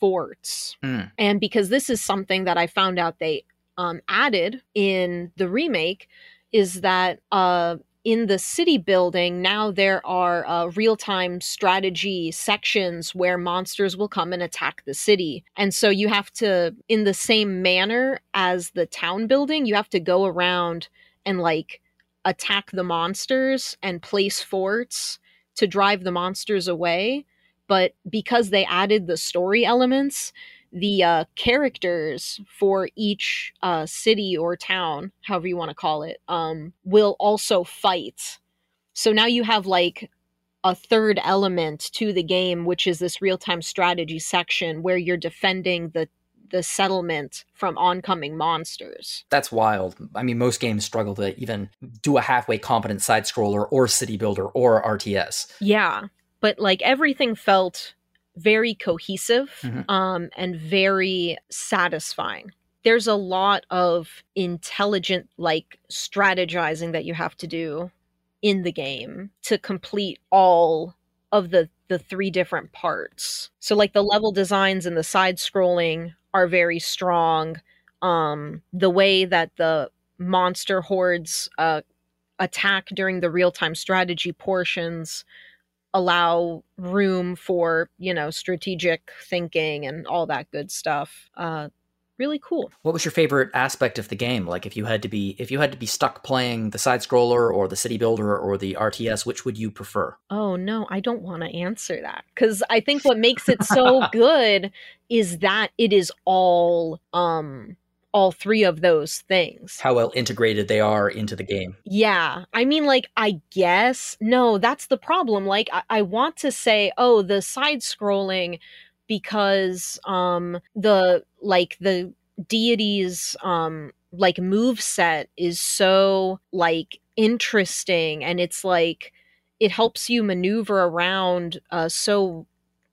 forts. Mm. And because this is something that I found out they um, added in the remake is that uh, in the city building now there are uh, real-time strategy sections where monsters will come and attack the city. And so you have to in the same manner as the town building you have to go around and like attack the monsters and place forts to drive the monsters away. But because they added the story elements the uh, characters for each uh, city or town, however you want to call it, um, will also fight. So now you have like a third element to the game, which is this real time strategy section where you're defending the the settlement from oncoming monsters. That's wild. I mean, most games struggle to even do a halfway competent side scroller or city builder or RTS. Yeah. But like everything felt very cohesive mm-hmm. um, and very satisfying. There's a lot of intelligent, like strategizing that you have to do in the game to complete all of the the three different parts. So like the level designs and the side scrolling are very strong. Um the way that the monster hordes uh attack during the real-time strategy portions allow room for you know strategic thinking and all that good stuff uh, really cool. What was your favorite aspect of the game? Like if you had to be if you had to be stuck playing the side scroller or the city builder or the RTS, which would you prefer? Oh no, I don't want to answer that cuz I think what makes it so good is that it is all um all three of those things. How well integrated they are into the game. Yeah. I mean, like, I guess, no, that's the problem. Like, I, I want to say, oh, the side scrolling because um the like the deities um like move set is so like interesting and it's like it helps you maneuver around uh so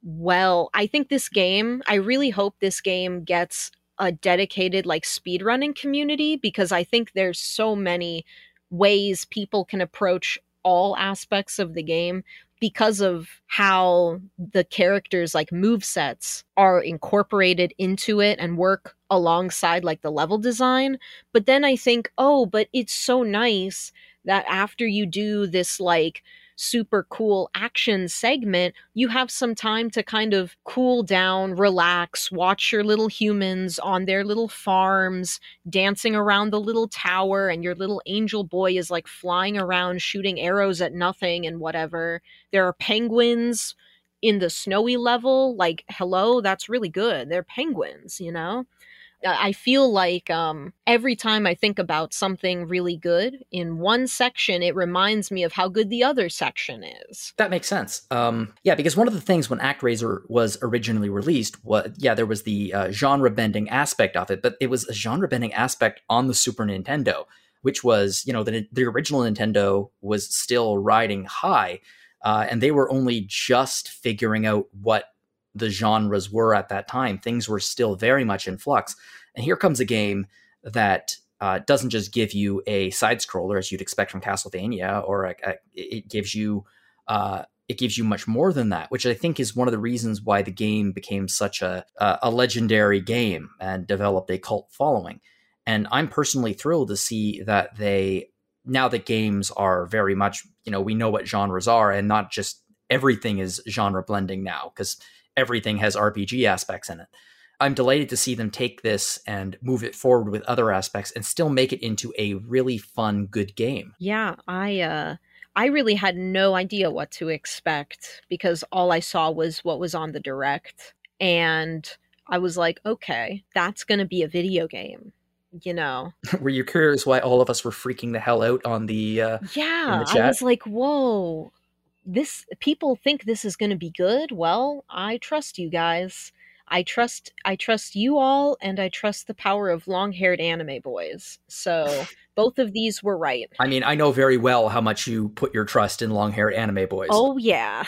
well. I think this game, I really hope this game gets a dedicated like speedrunning community because I think there's so many ways people can approach all aspects of the game because of how the characters like move sets are incorporated into it and work alongside like the level design. But then i think oh but it's so nice that after you do this like super cool action segment, you have some time to kind of cool down, relax, watch your little humans on their little farms dancing around the little tower, and your little angel boy is like flying around shooting arrows at nothing and whatever. There are penguins in the snowy level. Like, hello, that's really good. They're penguins, you know? I feel like um, every time I think about something really good in one section, it reminds me of how good the other section is. That makes sense. Um, yeah, because one of the things when ActRaiser was originally released was, yeah, there was the uh, genre bending aspect of it, but it was a genre bending aspect on the Super Nintendo, which was, you know, the, the original Nintendo was still riding high, uh, and they were only just figuring out what the genres were at that time. Things were still very much in flux. And here comes a game that uh, doesn't just give you a side scroller as you'd expect from Castlevania, or a, a, it gives you uh, it gives you much more than that, which I think is one of the reasons why the game became such a a legendary game and developed a cult following. And I'm personally thrilled to see that they now that games are very much you know we know what genres are and not just everything is genre blending now because everything has RPG aspects in it. I'm delighted to see them take this and move it forward with other aspects and still make it into a really fun, good game. Yeah, I uh I really had no idea what to expect because all I saw was what was on the direct and I was like, okay, that's going to be a video game you know. were you curious why all of us were freaking the hell out on the uh Yeah, the I was like, "Whoa, this people think this is going to be good. Well, I trust you guys. I trust I trust you all and I trust the power of long-haired anime boys. So, both of these were right. I mean, I know very well how much you put your trust in long-haired anime boys. Oh yeah.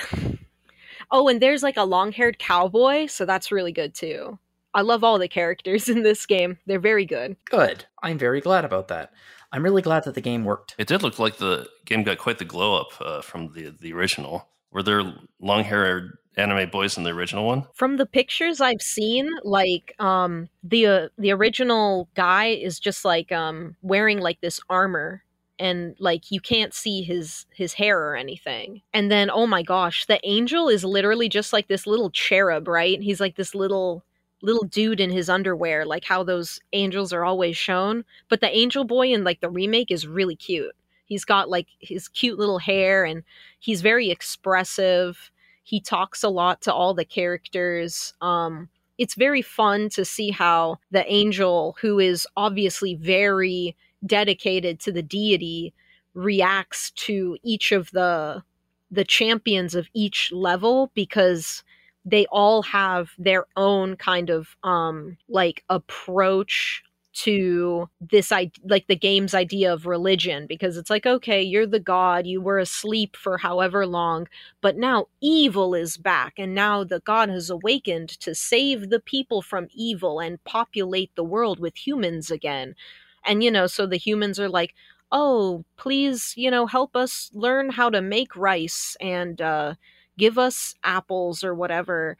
Oh, and there's like a long-haired cowboy, so that's really good too. I love all the characters in this game. They're very good. Good. I'm very glad about that. I'm really glad that the game worked. It did look like the game got quite the glow up uh, from the the original. Were there long haired anime boys in the original one? From the pictures I've seen, like um, the uh, the original guy is just like um, wearing like this armor and like you can't see his his hair or anything. And then oh my gosh, the angel is literally just like this little cherub, right? He's like this little little dude in his underwear, like how those angels are always shown. But the angel boy in like the remake is really cute. He's got like his cute little hair and he's very expressive. He talks a lot to all the characters. Um, it's very fun to see how the angel, who is obviously very dedicated to the deity, reacts to each of the the champions of each level because they all have their own kind of um like approach to this like the game's idea of religion because it's like okay you're the god you were asleep for however long but now evil is back and now the god has awakened to save the people from evil and populate the world with humans again. And you know so the humans are like oh please you know help us learn how to make rice and uh give us apples or whatever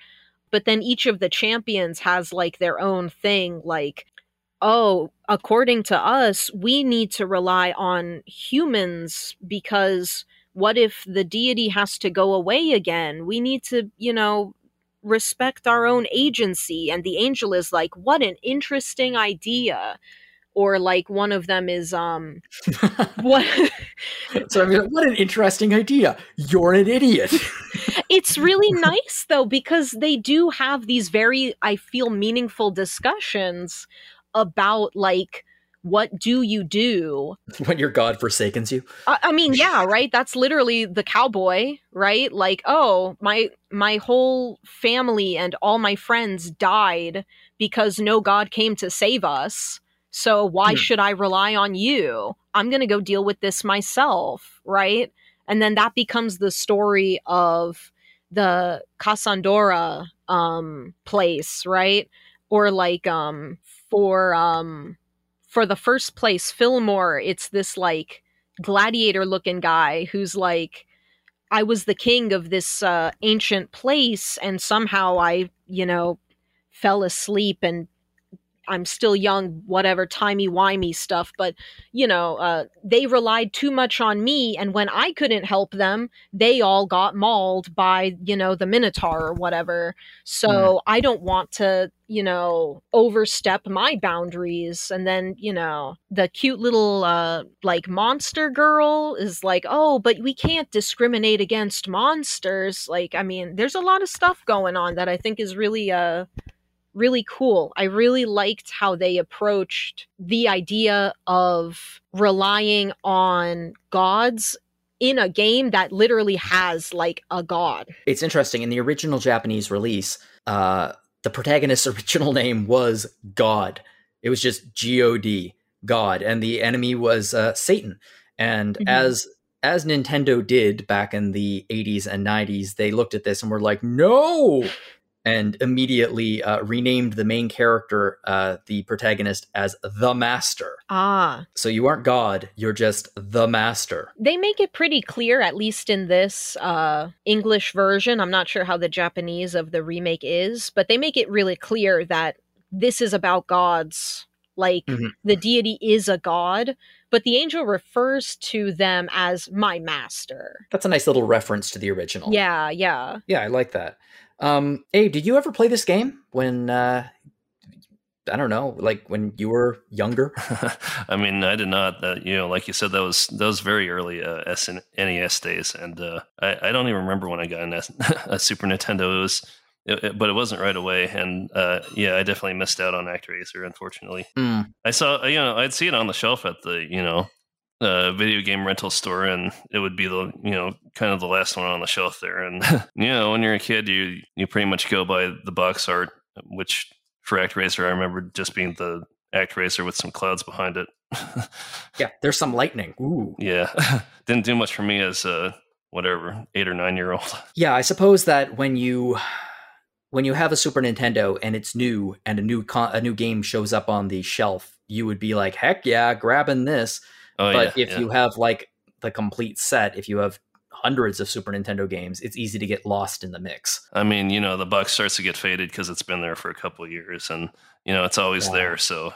but then each of the champions has like their own thing like oh according to us we need to rely on humans because what if the deity has to go away again? We need to you know respect our own agency and the angel is like what an interesting idea or like one of them is um what so I mean, what an interesting idea. You're an idiot. it's really nice though because they do have these very I feel meaningful discussions about like what do you do? When your god forsakens you? I, I, mean yeah right? That's literally the cowboy right? Like oh my my whole family and all my friends died because no god came to save us so why hmm. should i rely on you? I'm going to go deal with this myself right? And then that becomes the story of the Kasandora um place right? Or like um for um for the first place Fillmore, it's this like gladiator looking guy who's like I was the king of this uh, ancient place and somehow I, you know, fell asleep and I'm still young, whatever timey wimey stuff, but you know, uh, they relied too much on me, and when I couldn't help them, they all got mauled by you know the Minotaur or whatever. So mm. I don't want to you know overstep my boundaries and then you know the cute little uh like monster girl is like oh but we can't discriminate against monsters like i mean there's a lot of stuff going on that i think is really uh really cool. I really liked how they approached the idea of relying on gods in a game that literally has like a god. It's interesting. In the original Japanese release, uh, the protagonist's original name was God. It was just G O D, God, and the enemy was uh, Satan. And mm-hmm. as as Nintendo did back in the 80s and 90s, they looked at this and were like, no, and immediately uh, renamed the main character, uh, the protagonist, as the Master. Ah. So you aren't God, you're just the Master. They make it pretty clear, at least in this uh, English version. I'm not sure how the Japanese of the remake is, but they make it really clear that this is about gods. Like mm-hmm. the deity is a god, but the angel refers to them as my master. That's a nice little reference to the original. Yeah, yeah. Yeah, I like that. Um, Abe, did you ever play this game when uh, I don't know, like when you were younger? I mean, I did not. Uh, you know, like you said, that was that was very early uh, NES days, and uh, I, I don't even remember when I got an a Super Nintendo. It was, it, it, but it wasn't right away, and uh, yeah, I definitely missed out on ActRaiser. Unfortunately, mm. I saw you know I'd see it on the shelf at the you know uh, video game rental store, and it would be the you know kind of the last one on the shelf there. And you know, when you're a kid, you you pretty much go by the box art, which for ActRaiser, I remember just being the ActRaiser with some clouds behind it. yeah, there's some lightning. Ooh. Yeah, didn't do much for me as a whatever eight or nine year old. Yeah, I suppose that when you when you have a Super Nintendo and it's new and a new con- a new game shows up on the shelf, you would be like, "Heck yeah, grabbing this." Oh, but yeah, if yeah. you have like the complete set, if you have hundreds of Super Nintendo games, it's easy to get lost in the mix. I mean, you know, the box starts to get faded because it's been there for a couple years, and you know, it's always yeah. there. So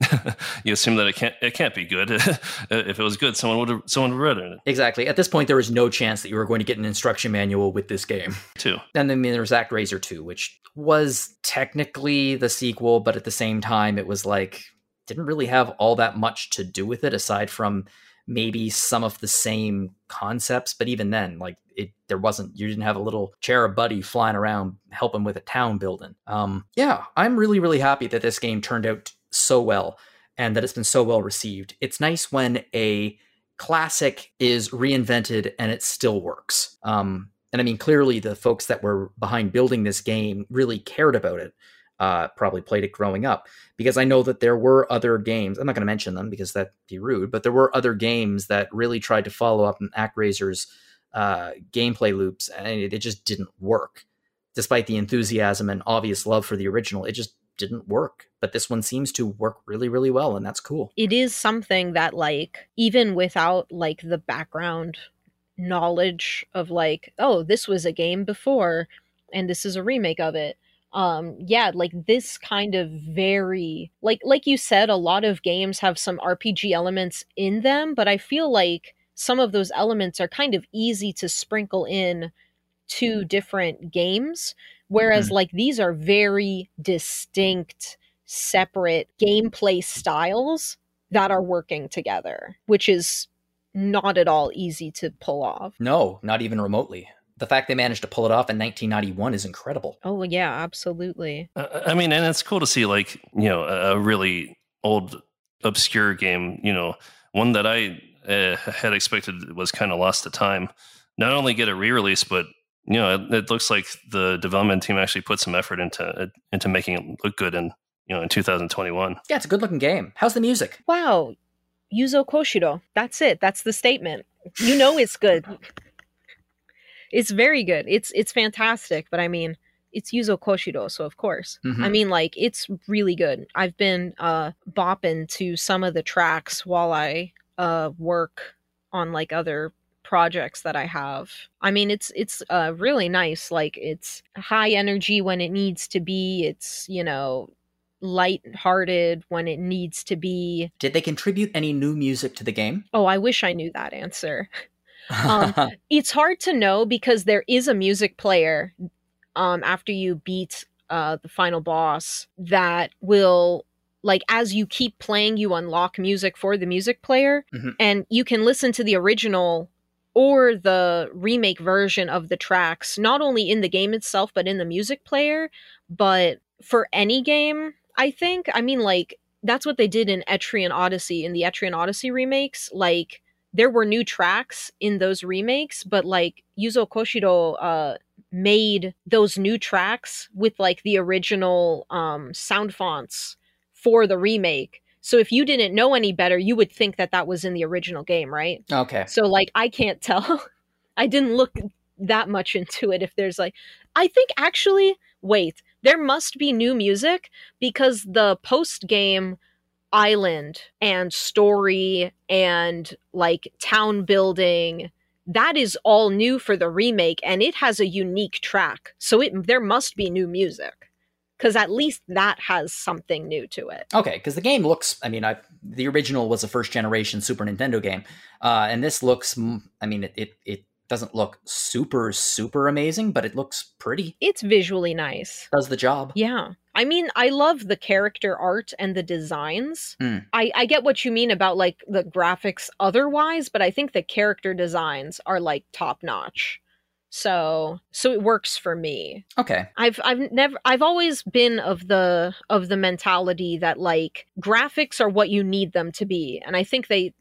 you assume that it can't it can't be good. if it was good, someone would have someone would have read it. Exactly. At this point, there was no chance that you were going to get an instruction manual with this game. Two. And then there's ActRaiser 2, which was technically the sequel, but at the same time, it was like didn't really have all that much to do with it aside from maybe some of the same concepts but even then like it there wasn't you didn't have a little cherub buddy flying around helping with a town building. Um yeah i'm really really happy that this game turned out so well and that it's been so well received. It's nice when a classic is reinvented and it still works. Um and i mean clearly the folks that were behind building this game really cared about it uh, probably played it growing up because I know that there were other games. I'm not going to mention them because that'd be rude, but there were other games that really tried to follow up on ActRaiser's uh, gameplay loops, and it, it just didn't work. Despite the enthusiasm and obvious love for the original, it just didn't work. But this one seems to work really, really well, and that's cool. It is something that, like, even without like the background knowledge of like, oh, this was a game before, and this is a remake of it um yeah like this kind of very like like you said a lot of games have some rpg elements in them but i feel like some of those elements are kind of easy to sprinkle in to different games Whereas, Mhm. like, these are very distinct, separate gameplay styles that are working together, which is not at all easy to pull off. No, not even remotely. The fact they managed to pull it off in 1991 is incredible. Oh, yeah, absolutely. Uh, I mean, and it's cool to see like you know a, a really old, obscure game. You know, one that I uh, had expected was kind of lost to time. Not only get a re-release, but you know, it, it looks like the development team actually put some effort into into making it look good in you know in 2021. Yeah, it's a good looking game. How's the music? Wow. Yuzo Koshiro. That's it. That's the statement. You know it's good. It's very good. It's it's fantastic, but I mean, it's Yuzo Koshiro, so of course. Mhm. I mean, like it's really good. I've been uh bopping to some of the tracks while I uh work on like other projects that I have. I mean, it's it's uh really nice. Like it's high energy when it needs to be. It's, you know, light-hearted when it needs to be. Did they contribute any new music to the game? Oh, I wish I knew that answer. Um, It's hard to know because there is a music player um after you beat uh the final boss that will like as you keep playing you unlock music for the music player Mhm. and you can listen to the original or the remake version of the tracks not only in the game itself but in the music player but for any game i think i mean like that's what they did in etrian odyssey in the etrian odyssey remakes like there were new tracks in those remakes but like yuzo koshiro uh made those new tracks with like the original um sound fonts for the remake so if you didn't know any better you would think that that was in the original game right okay. so like I can't tell. I didn't look that much into it if there's like I think actually wait, there must be new music because the post game island and story and like town building that is all new for the remake and it has a unique track. So it there must be new music cuz at least that has something new to it. Okay, because the game looks. I mean, I, the original was a first generation Super Nintendo game, uh, and this looks. I mean, it, it it doesn't look super super amazing, but it looks pretty. It's visually nice. Does the job. Yeah. I mean, I love the character art and the designs. Hmm. I, I get what you mean about like the graphics otherwise, but I think the character designs are like top notch. So so it works for me. Okay. I've I've never I've always been of the of the mentality that like graphics are what you need them to be. And I think they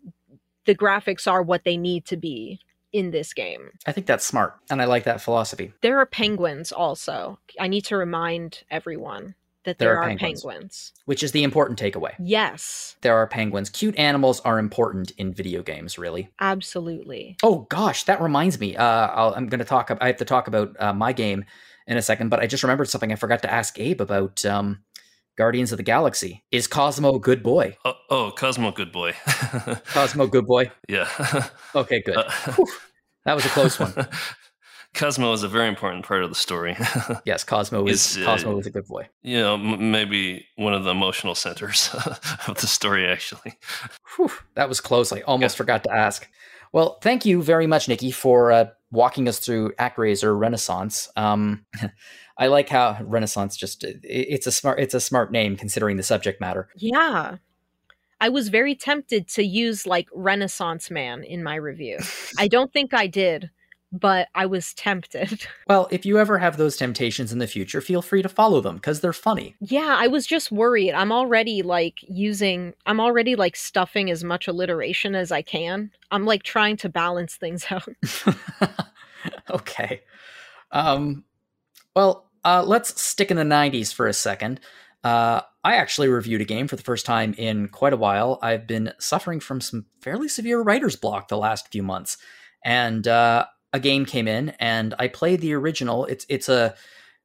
the graphics are what they need to be in this game. I think that's smart, and I like that philosophy. There are penguins also. I need to remind everyone that There there, are are, penguins. penguins. Which is the important takeaway. Yes, There are penguins. Cute animals are important in video games, really. absolutely. Oh gosh, that reminds me. Uh, I'll, I'm going to talk. I have to talk about uh, my game in a second, but I just remembered something I forgot to ask Abe about. Um, Guardians of the Galaxy. Is Cosmo a good boy? Oh, oh Cosmo, good boy. Cosmo, good boy. yeah. Okay, good. Uh, that was a close one. Cosmo is a very important part of the story. Yes, Cosmo is Is, uh, Cosmo is a good boy. you know, m- maybe one of the emotional centers of the story, actually. Whew, that was close. I almost forgot to ask. Well, thank you very much, Nikki, for uh, walking us through ActRaiser Renaissance. Um, I like how Renaissance just it, it's a smart it's a smart name considering the subject matter. Yeah. I was very tempted to use like Renaissance Man in my review. I don't think I did, but I was tempted. Well, if you ever have those temptations in the future, feel free to follow them because they're funny. Yeah, I was just worried. I'm already like using, I'm already like stuffing as much alliteration as I can. I'm like trying to balance things out. okay. Um, well, uh, let's stick in the 90s for a second. Uh, I actually reviewed a game for the first time in quite a while. I've been suffering from some fairly severe writer's block the last few months. And uh, a game came in, and I played the original. It's it's a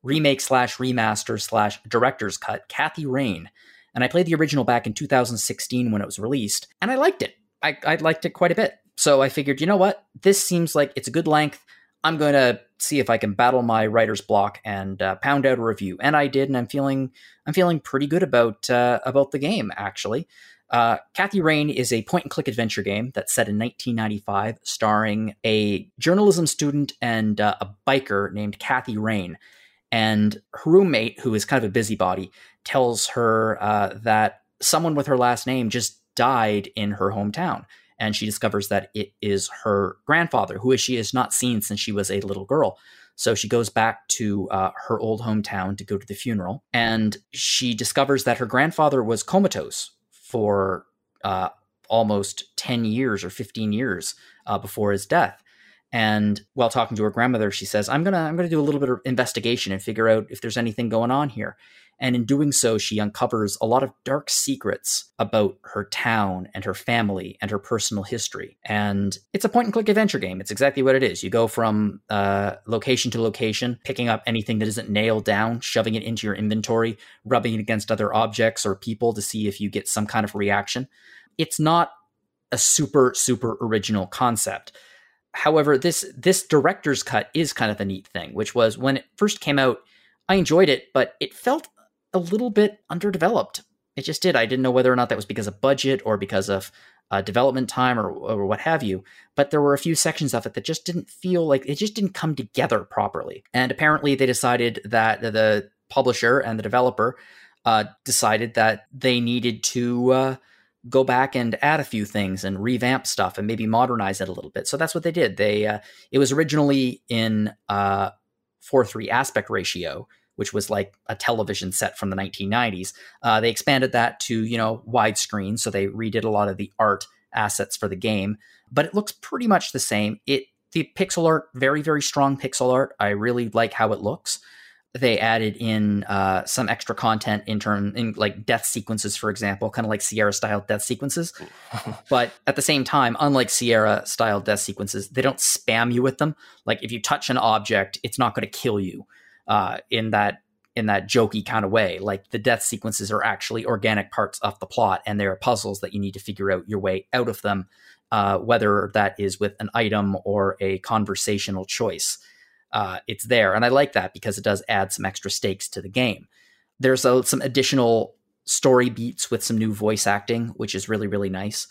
remake slash remaster slash director's cut, Kathy Rain. And I played the original back in 2016 when it was released, and I liked it. I, I liked it quite a bit. So I figured, you know what? This seems like it's a good length. I'm going to see if I can battle my writer's block and uh, pound out a review. And I did, and I'm feeling I'm feeling pretty good about uh, about the game actually. Uh, Kathy Rain is a point and click adventure game that's set in 1995, starring a journalism student and uh, a biker named Kathy Rain. And her roommate, who is kind of a busybody, tells her uh, that someone with her last name just died in her hometown. And she discovers that it is her grandfather, who she has not seen since she was a little girl. So she goes back to uh, her old hometown to go to the funeral. And she discovers that her grandfather was comatose for uh, almost 10 years or 15 years uh, before his death. And while talking to her grandmother, she says, "I'm gonna I'm gonna do a little bit of investigation and figure out if there's anything going on here." And in doing so, she uncovers a lot of dark secrets about her town and her family and her personal history. And it's a point and click adventure game. It's exactly what it is. You go from uh, location to location, picking up anything that isn't nailed down, shoving it into your inventory, rubbing it against other objects or people to see if you get some kind of reaction. It's not a super, super original concept however, this this director's cut is kind of a neat thing, which was when it first came out, I enjoyed it, but it felt a little bit underdeveloped. It just did. I didn't know whether or not that was because of budget or because of uh, development time or, or what have you. But there were a few sections of it that just didn't feel like it just didn't come together properly. And apparently, they decided that the publisher and the developer uh, decided that they needed to. Uh, go back and add a few things and revamp stuff and maybe modernize it a little bit. So that's what they did. They uh, it was originally in uh, four three aspect ratio, which was like a television set from the 1990s. Uh, they expanded that to you know widescreen, so they redid a lot of the art assets for the game, but it looks pretty much the same. It the pixel art, very very strong pixel art. I really like how it looks they added in uh, some extra content in term in like death sequences, for example, kind of like Sierra style death sequences. but at the same time, unlike Sierra style death sequences, they don't spam you with them. Like if you touch an object, it's not going to kill you uh, in that in that jokey kind of way. Like the death sequences are actually organic parts of the plot, and there are puzzles that you need to figure out your way out of them, uh, whether that is with an item or a conversational choice uh, it's there. And I like that because it does add some extra stakes to the game. There's a, some additional story beats with some new voice acting, which is really, really nice.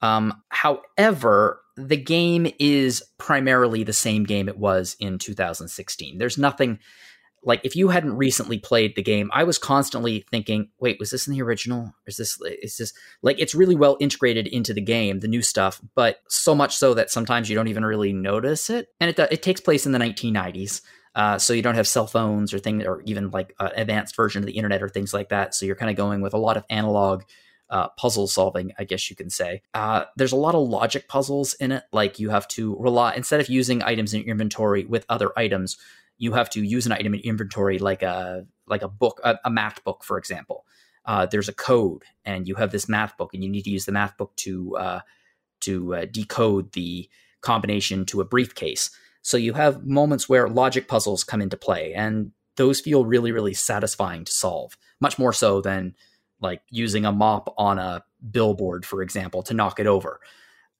Um, however, the game is primarily the same game it was in 2016. There's nothing like if you hadn't recently played the game, I was constantly thinking, wait, was this in the original? Is this is this like it's really well integrated into the game, the new stuff, but so much so that sometimes you don't even really notice it. And it it takes place in the 1990s. Uh, so you don't have cell phones or things, or even like an advanced version of the internet or things like that. So you're kind of going with a lot of analog uh, puzzle solving, I guess you can say. Uh, there's a lot of logic puzzles in it. Like you have to rely instead of using items in your inventory with other items, you have to use an item in inventory like a like a book, a, a math book, for example. Uh, there's a code, and you have this math book, and you need to use the math book to uh, to uh, decode the combination to a briefcase. So you have moments where logic puzzles come into play, and those feel really, really satisfying to solve. Much more so than like using a mop on a billboard, for example, to knock it over.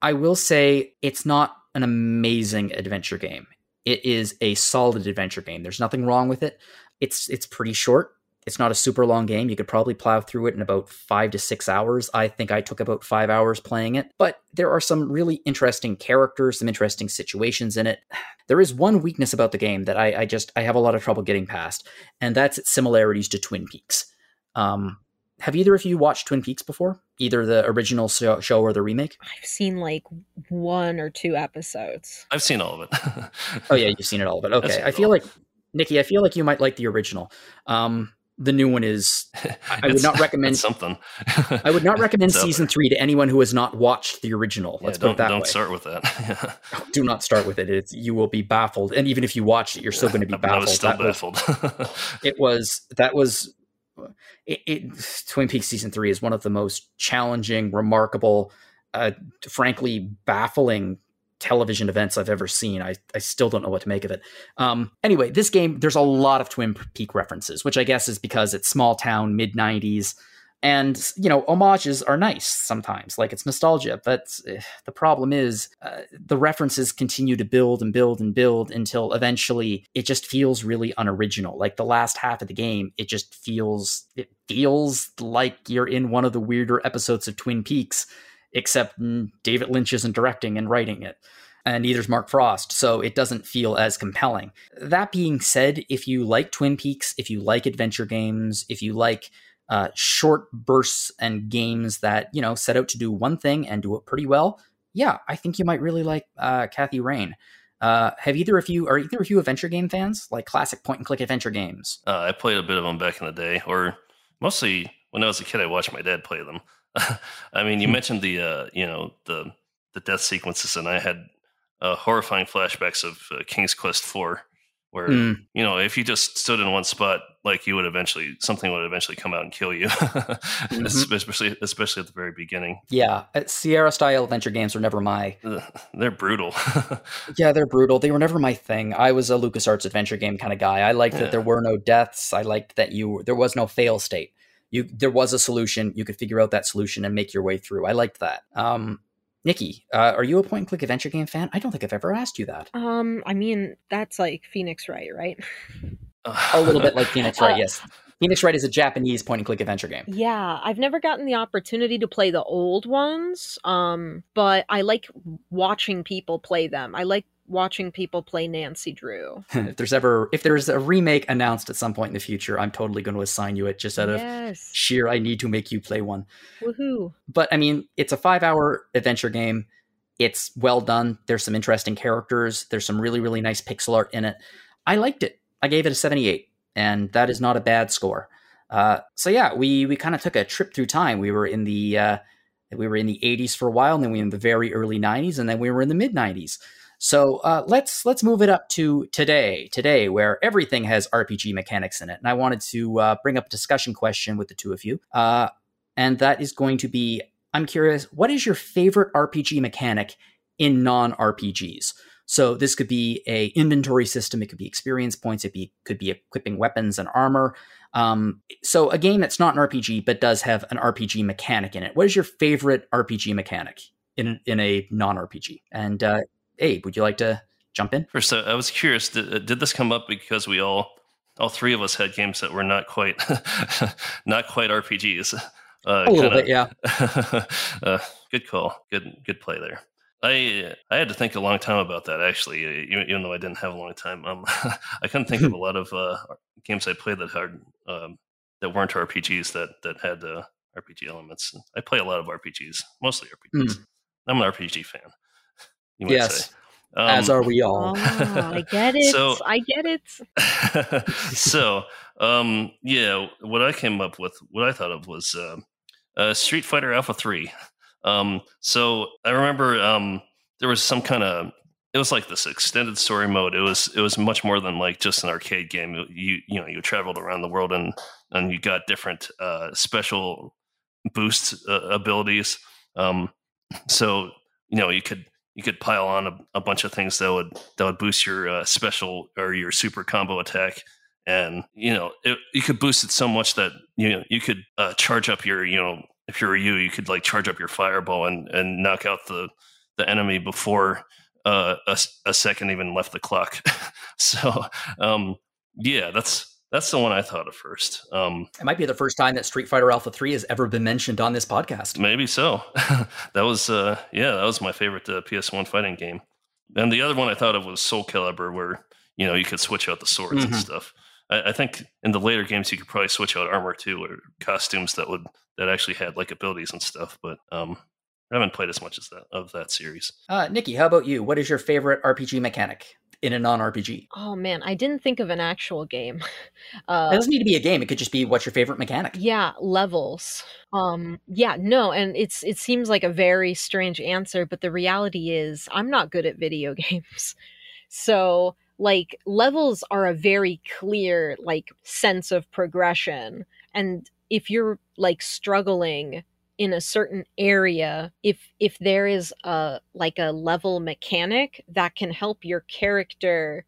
I will say it's not an amazing adventure game. It is a solid adventure game. There's nothing wrong with it. It's it's pretty short. It's not a super long game. You could probably plow through it in about five to six hours. I think I took about five hours playing it. But there are some really interesting characters, some interesting situations in it. There is one weakness about the game that I, I just I have a lot of trouble getting past, and that's its similarities to Twin Peaks. Um, have either of you watched Twin Peaks before? Either the original show, or the remake? I've seen like one or two episodes. I've seen all of it. oh yeah, you've seen it all of it. Okay, I feel like Nikki, I feel like you might like the original. Um, the new one is. I would not recommend something. I would not recommend season three to anyone who has not watched the original. Let's yeah, put it that don't way. start with that. Do not start with it. It's, you will be baffled, and even if you watch it, you're still going to be baffled. I was still that baffled. Was, it was that was it, it, Twin Peaks season three is one of the most challenging, remarkable, uh, frankly baffling television events I've ever seen. I, I still don't know what to make of it. Um, anyway, this game, there's a lot of Twin Peak references, which I guess is because it's small town, mid 90s and you know homages are nice sometimes like it's nostalgia but eh, the problem is uh, the references continue to build and build and build until eventually it just feels really unoriginal like the last half of the game it just feels it feels like you're in one of the weirder episodes of twin peaks except david lynch isn't directing and writing it and neither's Mark Frost, so it doesn't feel as compelling. That being said, if you like Twin Peaks, if you like adventure games, if you like uh, short bursts and games that you know set out to do one thing and do it pretty well, yeah, I think you might really like uh, Kathy Rain. Uh, have either of you are either of you adventure game fans, like classic point and click adventure games? Uh, I played a bit of them back in the day, or mostly when I was a kid. I watched my dad play them. I mean, you hmm. mentioned the uh, you know the the death sequences, and I had uh, horrifying flashbacks of uh, King's Quest IV, where mm. you know if you just stood in one spot, like you would eventually something would eventually come out and kill you, mm-hmm. especially especially at the very beginning. Yeah, uh, Sierra style adventure games were never my. They're brutal. yeah, they're brutal. They were never my thing. I was a LucasArts adventure game kind of guy. I liked yeah. that there were no deaths. I liked that you there was no fail state. You there was a solution. You could figure out that solution and make your way through. I liked that. Um, Nikki, uh, are you a point and click adventure game fan? I don't think I've ever asked you that. Um, I mean, that's like Phoenix Wright, right? a little bit like Phoenix Wright, uh, yes. Phoenix Wright is a Japanese point and click adventure game. Yeah, I've never gotten the opportunity to play the old ones, um, but I like watching people play them. I like watching people play Nancy Drew. if there's ever if there's a remake announced at some point in the future, I'm totally going to assign you it just out yes. of sheer I need to make you play one. Woohoo. But I mean, it's a 5-hour adventure game. It's well done. There's some interesting characters. There's some really really nice pixel art in it. I liked it. I gave it a 78, and that is not a bad score. Uh, so yeah, we we kind of took a trip through time. We were in the uh, we were in the 80s for a while, and then we were in the very early 90s, and then we were in the mid 90s. So uh, let's let's move it up to today, today where everything has RPG mechanics in it. And I wanted to uh, bring up a discussion question with the two of you, uh, and that is going to be: I'm curious, what is your favorite RPG mechanic in non RPGs? So this could be a inventory system, it could be experience points, it be, could be equipping weapons and armor. Um, so a game that's not an RPG but does have an RPG mechanic in it. What is your favorite RPG mechanic in in a non RPG? And uh, Abe, would you like to jump in? First, uh, I was curious. Did, uh, did, this come up because we all, all three of us, had games that were not quite, not quite RPGs? Uh, a little kinda, bit, yeah. uh, good call. Good, good play there. I I had to think a long time about that actually, even, even though I didn't have a long time. Um, I couldn't think of a lot of uh, games I played that had um, that weren't RPGs that that had uh, RPG elements. I play a lot of RPGs, mostly RPGs. Mm. I'm an RPG fan yes. Um, As are we all. Oh, I get it. So, I get it. so, um, yeah, what I came up with, what I thought of was uh, uh, Street Fighter Alpha 3. Um, so I remember um, there was some kind of it was like this extended story mode. It was it was much more than like just an arcade game. You you know you traveled around the world and and you got different uh, special boost uh, abilities. Um, so you know you could you could pile on a, a, bunch of things that would that would boost your uh, special or your super combo attack. And you know it, you could boost it so much that you know you could uh, charge up your you know if you're you you could like charge up your fireball and and knock out the the enemy before uh, a, a second even left the clock. So um yeah that's that's the one I thought of first. Um, it might be the first time that Street Fighter Alpha Three has ever been mentioned on this podcast. Maybe so. that was, uh, yeah, that was my favorite uh, PS1 fighting game. And the other one I thought of was Soul Calibur, where you know you could switch out the swords mm-hmm. and stuff. I, I, think in the later games you could probably switch out armor too, or costumes that would that actually had like abilities and stuff. But um, I haven't played as much as that of that series. Uh, Nikki, how about you? What is your favorite RPG mechanic? In a non-RPG. Oh man, I didn't think of an actual game. Uh, it doesn't need to be a game. It could just be what's your favorite mechanic. Yeah, levels. Um, yeah, no, and it's it seems like a very strange answer, but the reality is I'm not good at video games. So like levels are a very clear like sense of progression, and if you're like struggling in a certain area if if there is a like a level mechanic that can help your character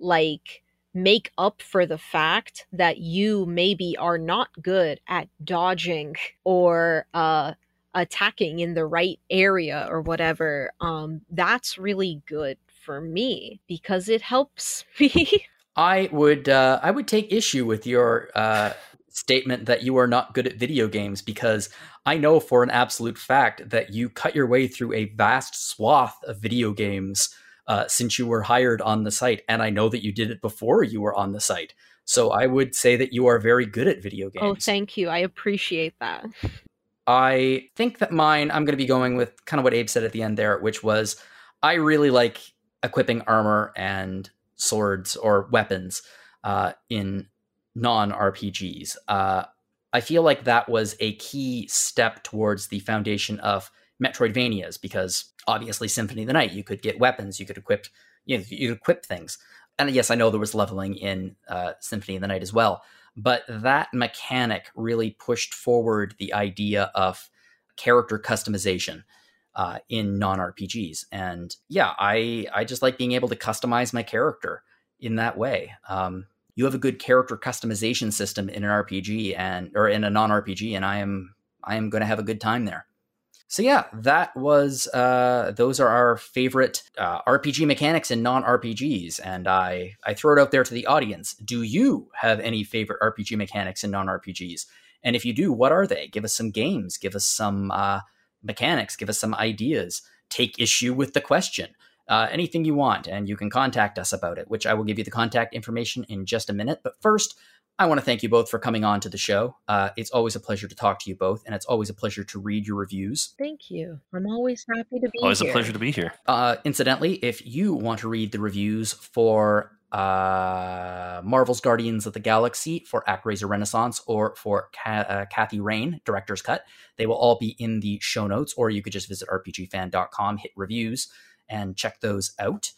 like make up for the fact that you maybe are not good at dodging or uh attacking in the right area or whatever um that's really good for me because it helps me. I would uh, I would take issue with your uh, statement that you are not good at video games because I know for an absolute fact that you cut your way through a vast swath of video games uh, since you were hired on the site. And I know that you did it before you were on the site. So I would say that you are very good at video games. Oh, thank you. I appreciate that. I think that mine, I'm going to be going with kind of what Abe said at the end there, which was I really like equipping armor and swords or weapons uh, in non RPGs. Uh, I feel like that was a key step towards the foundation of Metroidvanias because obviously Symphony of the Night, you could get weapons, you could equip, you know, you could equip things. And yes, I know there was leveling in uh, Symphony of the Night as well, but that mechanic really pushed forward the idea of character customization uh, in non RPGs. And yeah, I I just like being able to customize my character in that way. Um, you have a good character customization system in an RPG and or in a non RPG, and I am I am going to have a good time there. So yeah, that was uh, those are our favorite uh, RPG mechanics and non RPGs, and I I throw it out there to the audience. Do you have any favorite RPG mechanics and non RPGs? And if you do, what are they? Give us some games. Give us some uh, mechanics. Give us some ideas. Take issue with the question. Uh, anything you want, and you can contact us about it, which I will give you the contact information in just a minute. But first, I want to thank you both for coming on to the show. Uh, it's always a pleasure to talk to you both, and it's always a pleasure to read your reviews. Thank you. I'm always happy to be Always here. a pleasure to be here. Uh, incidentally, if you want to read the reviews for uh, Marvel's Guardians of the Galaxy, for Actraiser Renaissance, or for Ca- uh, Kathy Rain, Director's Cut, they will all be in the show notes, or you could just visit rpgfan.com, hit reviews, and check those out.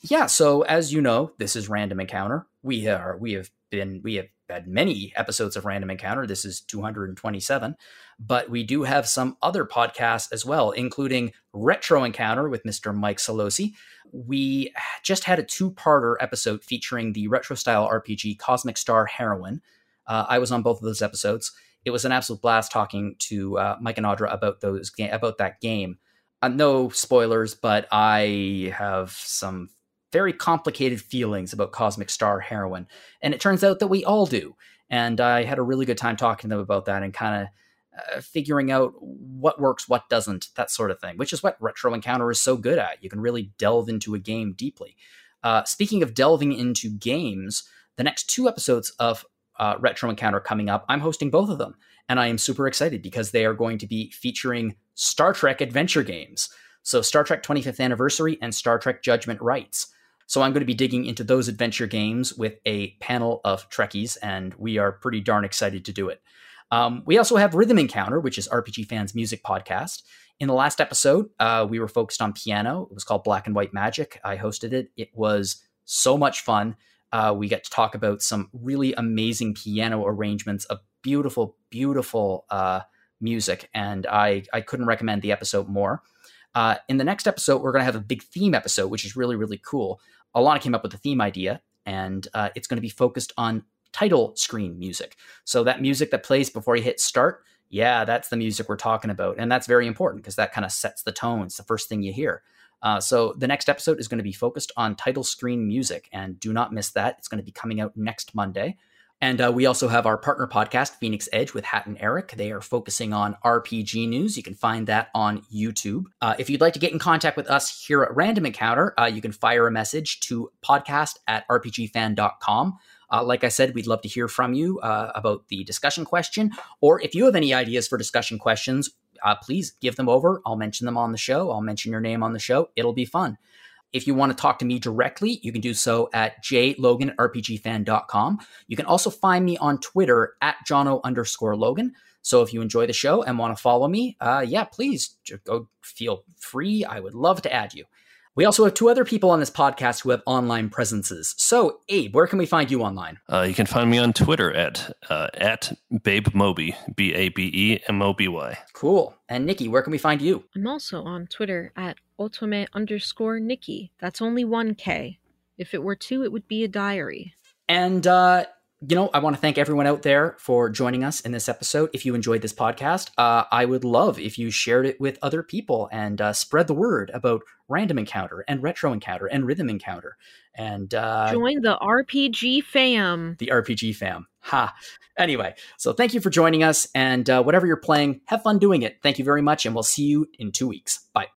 Yeah, so as you know, this is Random Encounter. We are we have been we have had many episodes of Random Encounter. This is 227, but we do have some other podcasts as well, including Retro Encounter with Mr. Mike Solosi. We just had a two-parter episode featuring the retro style RPG Cosmic Star Heroine. Uh, I was on both of those episodes. It was an absolute blast talking to uh, Mike and Audra about those about that game. Uh, no spoilers, but I have some very complicated feelings about Cosmic Star Heroine. And it turns out that we all do. And I had a really good time talking to them about that and kind of uh, figuring out what works, what doesn't, that sort of thing, which is what Retro Encounter is so good at. You can really delve into a game deeply. Uh, speaking of delving into games, the next two episodes of uh, Retro Encounter coming up, I'm hosting both of them. And I am super excited because they are going to be featuring Star Trek adventure games. So, Star Trek 25th Anniversary and Star Trek Judgment Rites. So I'm going to be digging into those adventure games with a panel of Trekkies, and we are pretty darn excited to do it. Um, we also have Rhythm Encounter, which is RPG Fans Music Podcast. In the last episode, uh, we were focused on piano. It was called Black and White Magic. I hosted it. It was so much fun. Uh, we get to talk about some really amazing piano arrangements of beautiful, beautiful uh, music, and I, I couldn't recommend the episode more. Uh, in the next episode, we're going to have a big theme episode, which is really, really cool. Alana came up with the theme idea, and uh, it's going to be focused on title screen music. So that music that plays before you hit start, yeah, that's the music we're talking about, and that's very important because that kind of sets the tone. It's the first thing you hear. Uh, so the next episode is going to be focused on title screen music, and do not miss that. It's going to be coming out next Monday. And uh, we also have our partner podcast, Phoenix Edge, with Hat and Eric. They are focusing on RPG news. You can find that on YouTube. Uh, if you'd like to get in contact with us here at Random Encounter, uh, you can fire a message to podcast at rpgfan.com. Uh, like I said, we'd love to hear from you uh, about the discussion question, or if you have any ideas for discussion questions, uh, please give them over. I'll mention them on the show. I'll mention your name on the show. It'll be fun. If you want to talk to me directly, you can do so at jlogan at rpgfan.com. You can also find me on Twitter at jono underscore logan. So if you enjoy the show and want to follow me, uh, yeah, please go feel free. I would love to add you. We also have two other people on this podcast who have online presences. So, Abe, where can we find you online? Uh, you can find me on Twitter at uh, at Babe Moby, B A B E M O B Y. Cool. And Nikki, where can we find you? I'm also on Twitter at otome underscore Nikki. That's only one K. If it were two, it would be a diary. And uh, you know, I want to thank everyone out there for joining us in this episode. If you enjoyed this podcast, uh, I would love if you shared it with other people and uh, spread the word about Random Encounter and Retro Encounter and Rhythm Encounter and uh, Join the RPG fam. the RPG fam. Ha. Anyway, so thank you for joining us. And uh, whatever you're playing, have fun doing it. Thank you very much. And we'll see you in two weeks. Bye.